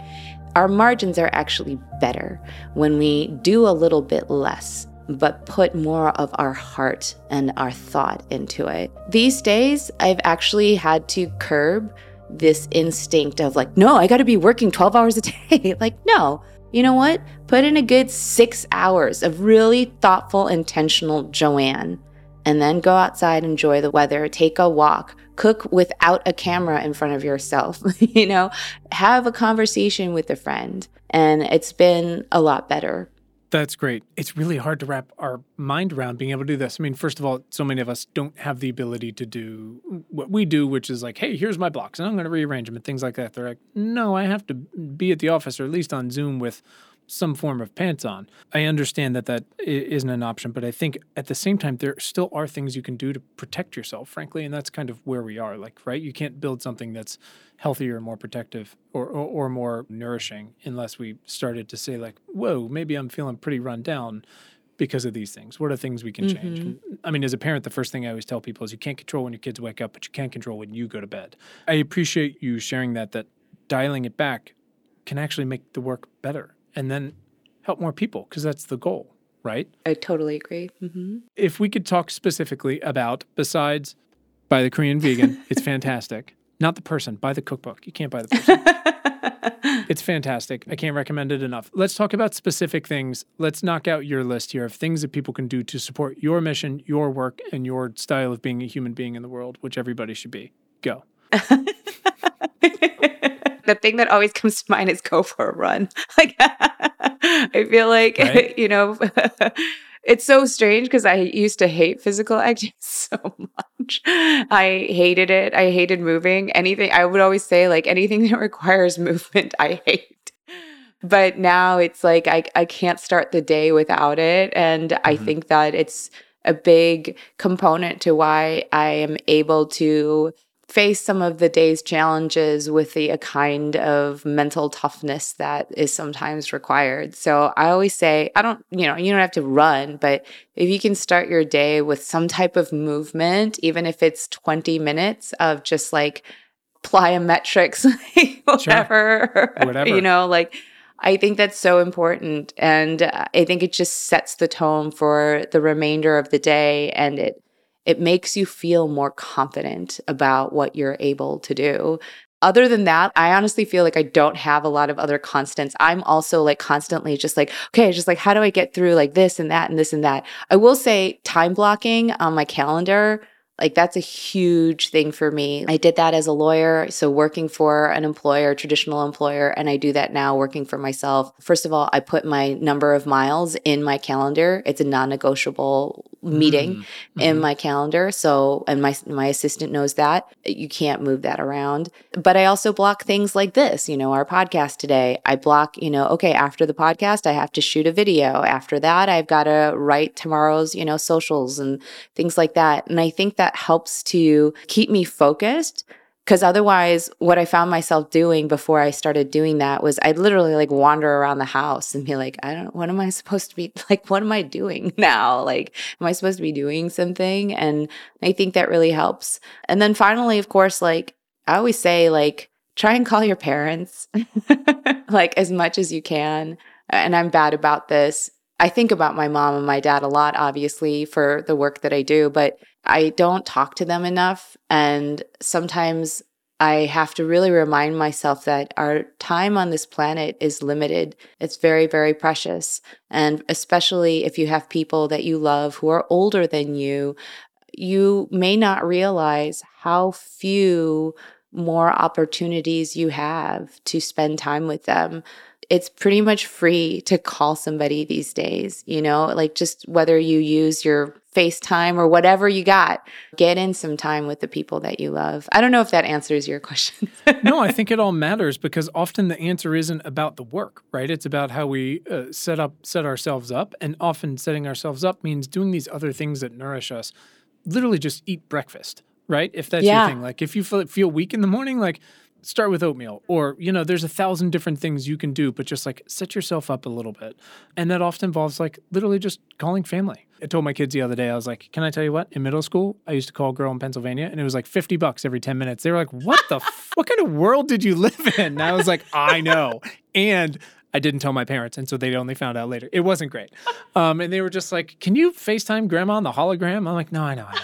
[SPEAKER 2] Our margins are actually better when we do a little bit less but put more of our heart and our thought into it. These days, I've actually had to curb this instinct of like, no, I got to be working 12 hours a day. [laughs] like, no, you know what? Put in a good six hours of really thoughtful, intentional Joanne, and then go outside, enjoy the weather, take a walk, cook without a camera in front of yourself, [laughs] you know, have a conversation with a friend. And it's been a lot better
[SPEAKER 1] that's great. It's really hard to wrap our mind around being able to do this. I mean, first of all, so many of us don't have the ability to do what we do, which is like, hey, here's my blocks and I'm going to rearrange them and things like that. They're like, no, I have to be at the office or at least on Zoom with some form of pants on. I understand that that isn't an option, but I think at the same time, there still are things you can do to protect yourself, frankly. And that's kind of where we are. Like, right? You can't build something that's healthier, and more protective, or, or, or more nourishing unless we started to say, like, whoa, maybe I'm feeling pretty run down because of these things? What are things we can change? Mm-hmm. I mean, as a parent, the first thing I always tell people is you can't control when your kids wake up, but you can't control when you go to bed. I appreciate you sharing that, that dialing it back can actually make the work better and then help more people because that's the goal, right?
[SPEAKER 2] I totally agree. Mm-hmm.
[SPEAKER 1] If we could talk specifically about, besides by the Korean vegan, it's fantastic. Not the person, buy the cookbook. You can't buy the person. [laughs] it's fantastic. I can't recommend it enough. Let's talk about specific things. Let's knock out your list here of things that people can do to support your mission, your work, and your style of being a human being in the world, which everybody should be. Go. [laughs]
[SPEAKER 2] the thing that always comes to mind is go for a run. [laughs] Like I feel like right? you know it's so strange because I used to hate physical [laughs] activity so much. I hated it. I hated moving. Anything I would always say like anything [laughs] that requires movement, I hate. But now it's like I I can't start the day without it and mm-hmm. I think that it's a big component to why I am able to face some of the day's challenges with the a kind of mental toughness that is sometimes required. So I always say, I don't, you know, you don't have to run, but if you can start your day with some type of movement, even if it's 20 minutes of just like plyometrics, [laughs] whatever, sure. whatever, you know, like I think that's so important. And uh, I think it just sets the tone for the remainder of the day and it it makes you feel more confident about what you're able to do. Other than that, I honestly feel like I don't have a lot of other constants. I'm also like constantly just like, okay, just like, how do I get through like this and that and this and that? I will say time blocking on my calendar like that's a huge thing for me. I did that as a lawyer. So working for an employer, traditional employer, and I do that now working for myself. First of all, I put my number of miles in my calendar. It's a non-negotiable meeting mm-hmm. in my calendar. So, and my my assistant knows that. You can't move that around. But I also block things like this, you know, our podcast today. I block, you know, okay, after the podcast, I have to shoot a video. After that, I've got to write tomorrow's, you know, socials and things like that. And I think that that helps to keep me focused because otherwise what i found myself doing before i started doing that was i'd literally like wander around the house and be like i don't what am i [laughs] supposed to be like what am i doing [laughs] now? Like am i supposed to be doing something? And i think that really helps. And then finally of course like i always say like try and call your parents [laughs] like as much as you can. And i'm bad about this. I think about my mom and my dad a lot obviously for the work that i do but I don't talk to them enough. And sometimes I have to really remind myself that our time on this planet is limited. It's very, very precious. And especially if you have people that you love who are older than you, you may not realize how few more opportunities you have to spend time with them. It's pretty much free to call somebody these days, you know, like just whether you use your FaceTime or whatever you got. Get in some time with the people that you love. I don't know if that answers your [laughs] question.
[SPEAKER 1] no, I think it all matters because often the answer isn't about the work, right? It's about how we uh, set up set ourselves up and often setting ourselves up means doing these other things that nourish us. Literally just eat breakfast, right? If that's yeah. your thing. Like if you feel feel weak in the morning, like start with oatmeal or you know there's a thousand different things you can do but just like set yourself up a little bit. And that often involves like literally just calling family. I told my kids the other day i was like can i tell you what? In middle school i used to call a girl in pennsylvania and it was like 50 bucks every 10 minutes. They were like what the f- [laughs] what kind of world did you live in? And i was like i know. And I didn't tell my parents, and so they only found out later. It wasn't great, um, and they were just like, "Can you Facetime Grandma on the hologram?" I'm like, "No, I know, I know."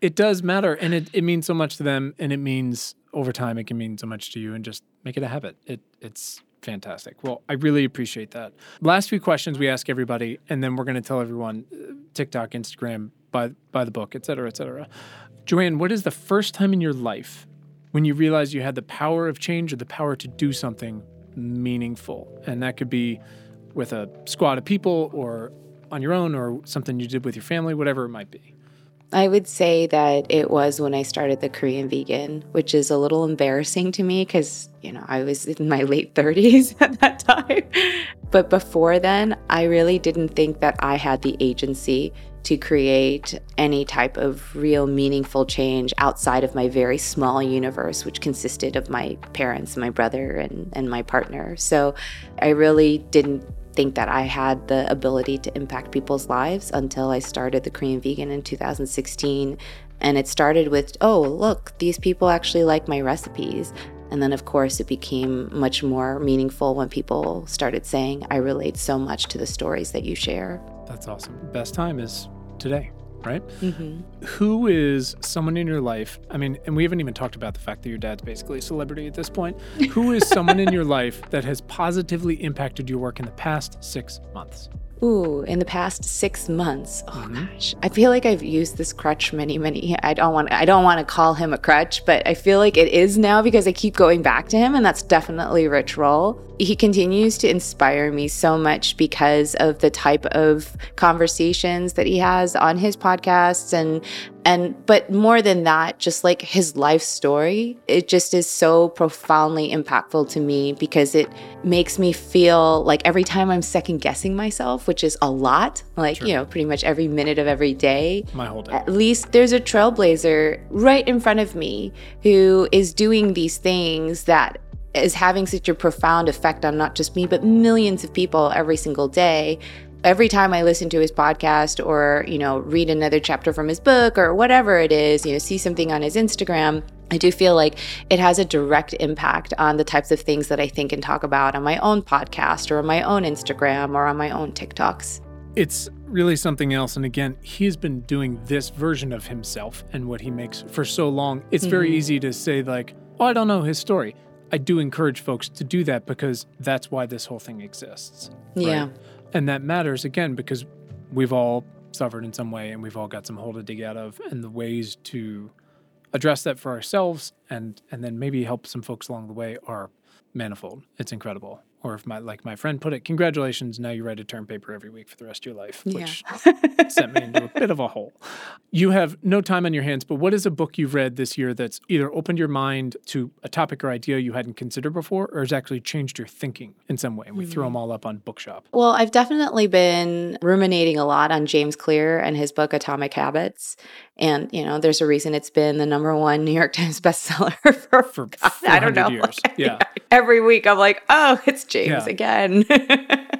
[SPEAKER 1] it does matter, and it, it means so much to them, and it means over time it can mean so much to you and just make it a habit. It it's fantastic. Well, I really appreciate that. Last few questions we ask everybody, and then we're going to tell everyone uh, TikTok, Instagram, buy buy the book, et cetera, et cetera. Joanne, what is the first time in your life when you realized you had the power of change or the power to do something meaningful? And that could be with a squad of people or on your own or something you did with your family, whatever it might be.
[SPEAKER 2] I would say that it was when I started the Korean vegan, which is a little embarrassing to me because, you know, I was in my late 30s [laughs] at that time. But before then, I really didn't think that I had the agency to create any type of real meaningful change outside of my very small universe, which consisted of my parents, my brother, and, and my partner. So I really didn't think that I had the ability to impact people's lives until I started the Korean Vegan in 2016. And it started with, oh, look, these people actually like my recipes. And then, of course, it became much more meaningful when people started saying, I relate so much to the stories that you share.
[SPEAKER 1] That's awesome. Best time is today right? Mm-hmm. Who is someone in your life? I mean, and we haven't even talked about the fact that your dad's basically a celebrity at this point. Who is someone in your [laughs] life that has positively impacted your work in the past six months?
[SPEAKER 2] Ooh, in the past six months. Oh mm-hmm. gosh, I feel like I've used this crutch many, many. I don't want. I don't want to call him a crutch, but I feel like it is now because I keep going back to him, and that's definitely Rich Roll. He continues to inspire me so much because of the type of conversations that he has on his podcasts and and but more than that just like his life story it just is so profoundly impactful to me because it makes me feel like every time i'm second guessing myself which is a lot like sure. you know pretty much every minute of every day.
[SPEAKER 1] My whole day.
[SPEAKER 2] At least there's a trailblazer right in front of me who is doing these things that is having such a profound effect on not just me but millions of people every single day every time I listen to his podcast or, you know, read another chapter from his book or whatever it is, you know, see something on his Instagram, I do feel like it has a direct impact on the types of things that I think and talk about on my own podcast or on my own Instagram or on my own TikToks.
[SPEAKER 1] It's really something else. And again, he's been doing this version of himself and what he makes for so long. It's mm-hmm. very easy to say, like, oh, I don't know his story. I do encourage folks to do that because that's why this whole thing exists.
[SPEAKER 2] Right? Yeah.
[SPEAKER 1] And that matters again because we've all suffered in some way and we've all got some hole to dig out of. And the ways to address that for ourselves and and then maybe help some folks along the way are manifold. It's incredible or if my like my friend put it, congratulations, now you write a term paper every week for the rest of your life, which yeah. sent me into a bit of a hole. You have no time on your hands, but what is a book you've read this year that's either opened your mind to a topic or idea you hadn't considered before, or has actually changed your thinking in some way? And we mm-hmm. throw them all up on Bookshop.
[SPEAKER 2] Well, I've definitely been ruminating a lot on James Clear and his book Atomic Habits. And, you know, there's a reason it's been the number one New York [laughs] Times bestseller [laughs] for, for God, I don't know. [laughs]
[SPEAKER 1] Years. Yeah.
[SPEAKER 2] Every week I'm like, oh, it's James yeah. again.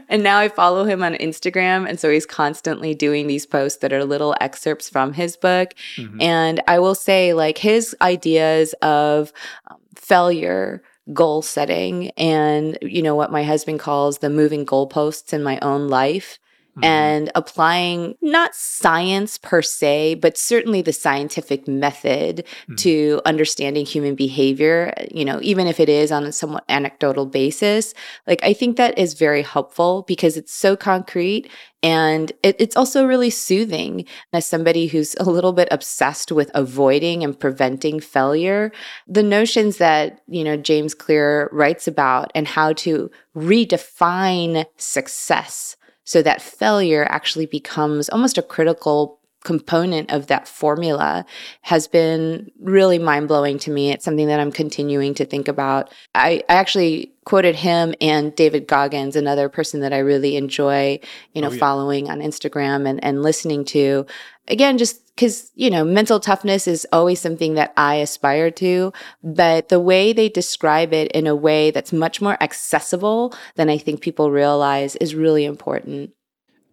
[SPEAKER 2] and now I follow him on Instagram. And so he's constantly doing these posts that are little excerpts from his book. Mm-hmm. And I will say, like, his ideas of um, failure goal setting and you know what my husband calls the moving goalposts in my own life mm-hmm. and applying not science per se, but certainly the scientific method mm-hmm. to understanding human behavior, you know, even if it is on a somewhat anecdotal basis. Like, I think that is very helpful because it's so concrete and it, it's also really soothing as somebody who's a little bit obsessed with avoiding and preventing failure. The notions that, you know, James Clear writes about and how to redefine success so that failure actually becomes almost a critical component of that formula has been really mind blowing to me. It's something that I'm continuing to think about. I, I, actually quoted him and David Goggins, another person that I really enjoy, you know, oh, yeah. following on Instagram and, and listening to. Again, just because, you know, mental toughness is always something that I aspire to, but the way they describe it in a way that's much more accessible than I think people realize is really important.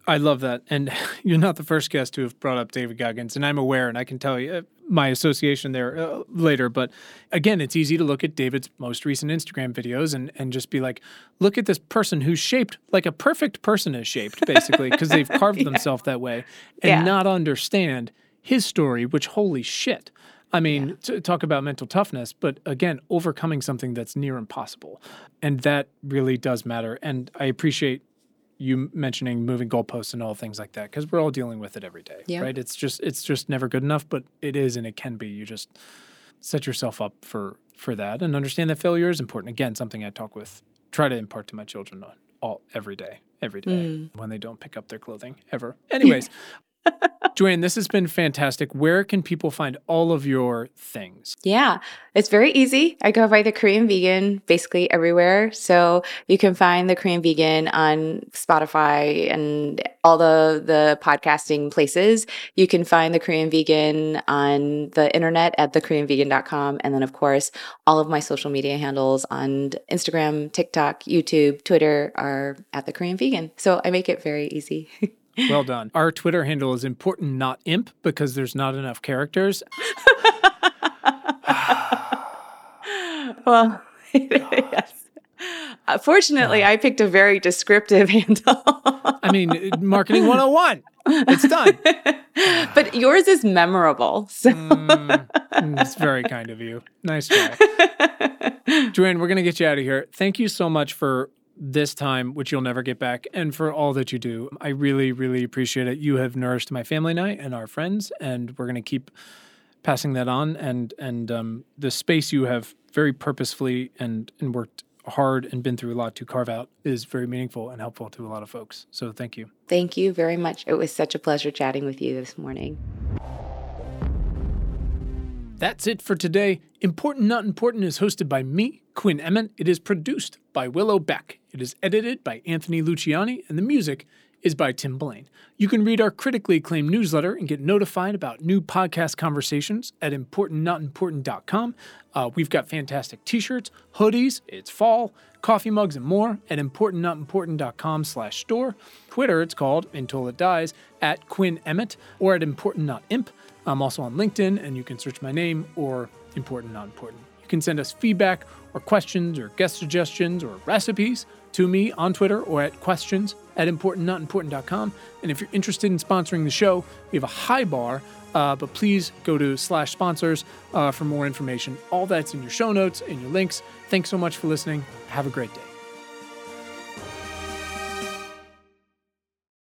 [SPEAKER 1] I love that. And [laughs] you're not the first guest to have brought up David Goggins, and I'm aware, and I can tell you uh, my association there uh, later. But again, it's easy to look at David's most recent Instagram videos and, and just be like, look at this person who's shaped like a perfect person is shaped, basically, because they've [laughs] carved yeah. themselves that way, and yeah. not understand his story, which holy shit. I mean, yeah. to talk about mental toughness, but again, overcoming something that's near impossible. And that really does matter. And I appreciate you mentioning moving goalposts and all things like that because we're all dealing with it every day, yeah. right? It's just it's just never good enough, but it is and it can be. You just set yourself up for for that and understand that failure is important. Again, something I talk with, try to impart to my children on all every day, every day mm. when they don't pick up their clothing ever. Anyways. [laughs] Joanne, this has been fantastic. Where can people find all of your things?
[SPEAKER 2] Yeah, it's very easy. I go by the Korean Vegan basically everywhere. So you can find the Korean Vegan on Spotify and all the the podcasting places. You can find the Korean Vegan on the internet at thekoreanvegan.com and then of course all of my social media handles on Instagram, TikTok, YouTube, Twitter are at the Korean Vegan. So I make it very easy. [laughs]
[SPEAKER 1] Well done. Our Twitter handle is important, not imp, because there's not enough characters. [laughs]
[SPEAKER 2] well, [laughs] yes. Uh, fortunately, I picked a very descriptive [laughs] handle.
[SPEAKER 1] I mean, marketing 101. It's done.
[SPEAKER 2] but yours is memorable. So.
[SPEAKER 1] mm, it's very kind of you. Nice try. Joanne, we're going to get you out of here. Thank you so much for this time, which you'll never get back, and for all that you do. I really, really appreciate it. You have nourished my family night and our friends, and we're going to keep passing that on. And and um, the space you have very purposefully and and worked hard and been through a lot to carve out is very meaningful and helpful to a lot of folks. So thank you.
[SPEAKER 2] Thank you very much. It was such a pleasure chatting with you this morning.
[SPEAKER 1] That's it for today. Important Not Important is hosted by me, Quinn Emmett. It is produced by Willow Beck. It is edited by Anthony Luciani, and the music is by Tim Blaine. You can read our critically acclaimed newsletter and get notified about new podcast conversations at importantnotimportant.com. Uh, we've got fantastic t-shirts, hoodies, it's fall, coffee mugs, and more at importantnotimportant.com slash store. Twitter, it's called, until it dies, at Quinn Emmett or at importantnotimp. I'm also on LinkedIn, and you can search my name or important not important. You can send us feedback or questions or guest suggestions or recipes to me on Twitter or at questions at importantnotimportant.com. And if you're interested in sponsoring the show, we have a high bar, uh, but please go to slash sponsors uh, for more information. All that's in your show notes and your links. Thanks so much for listening. Have a great day.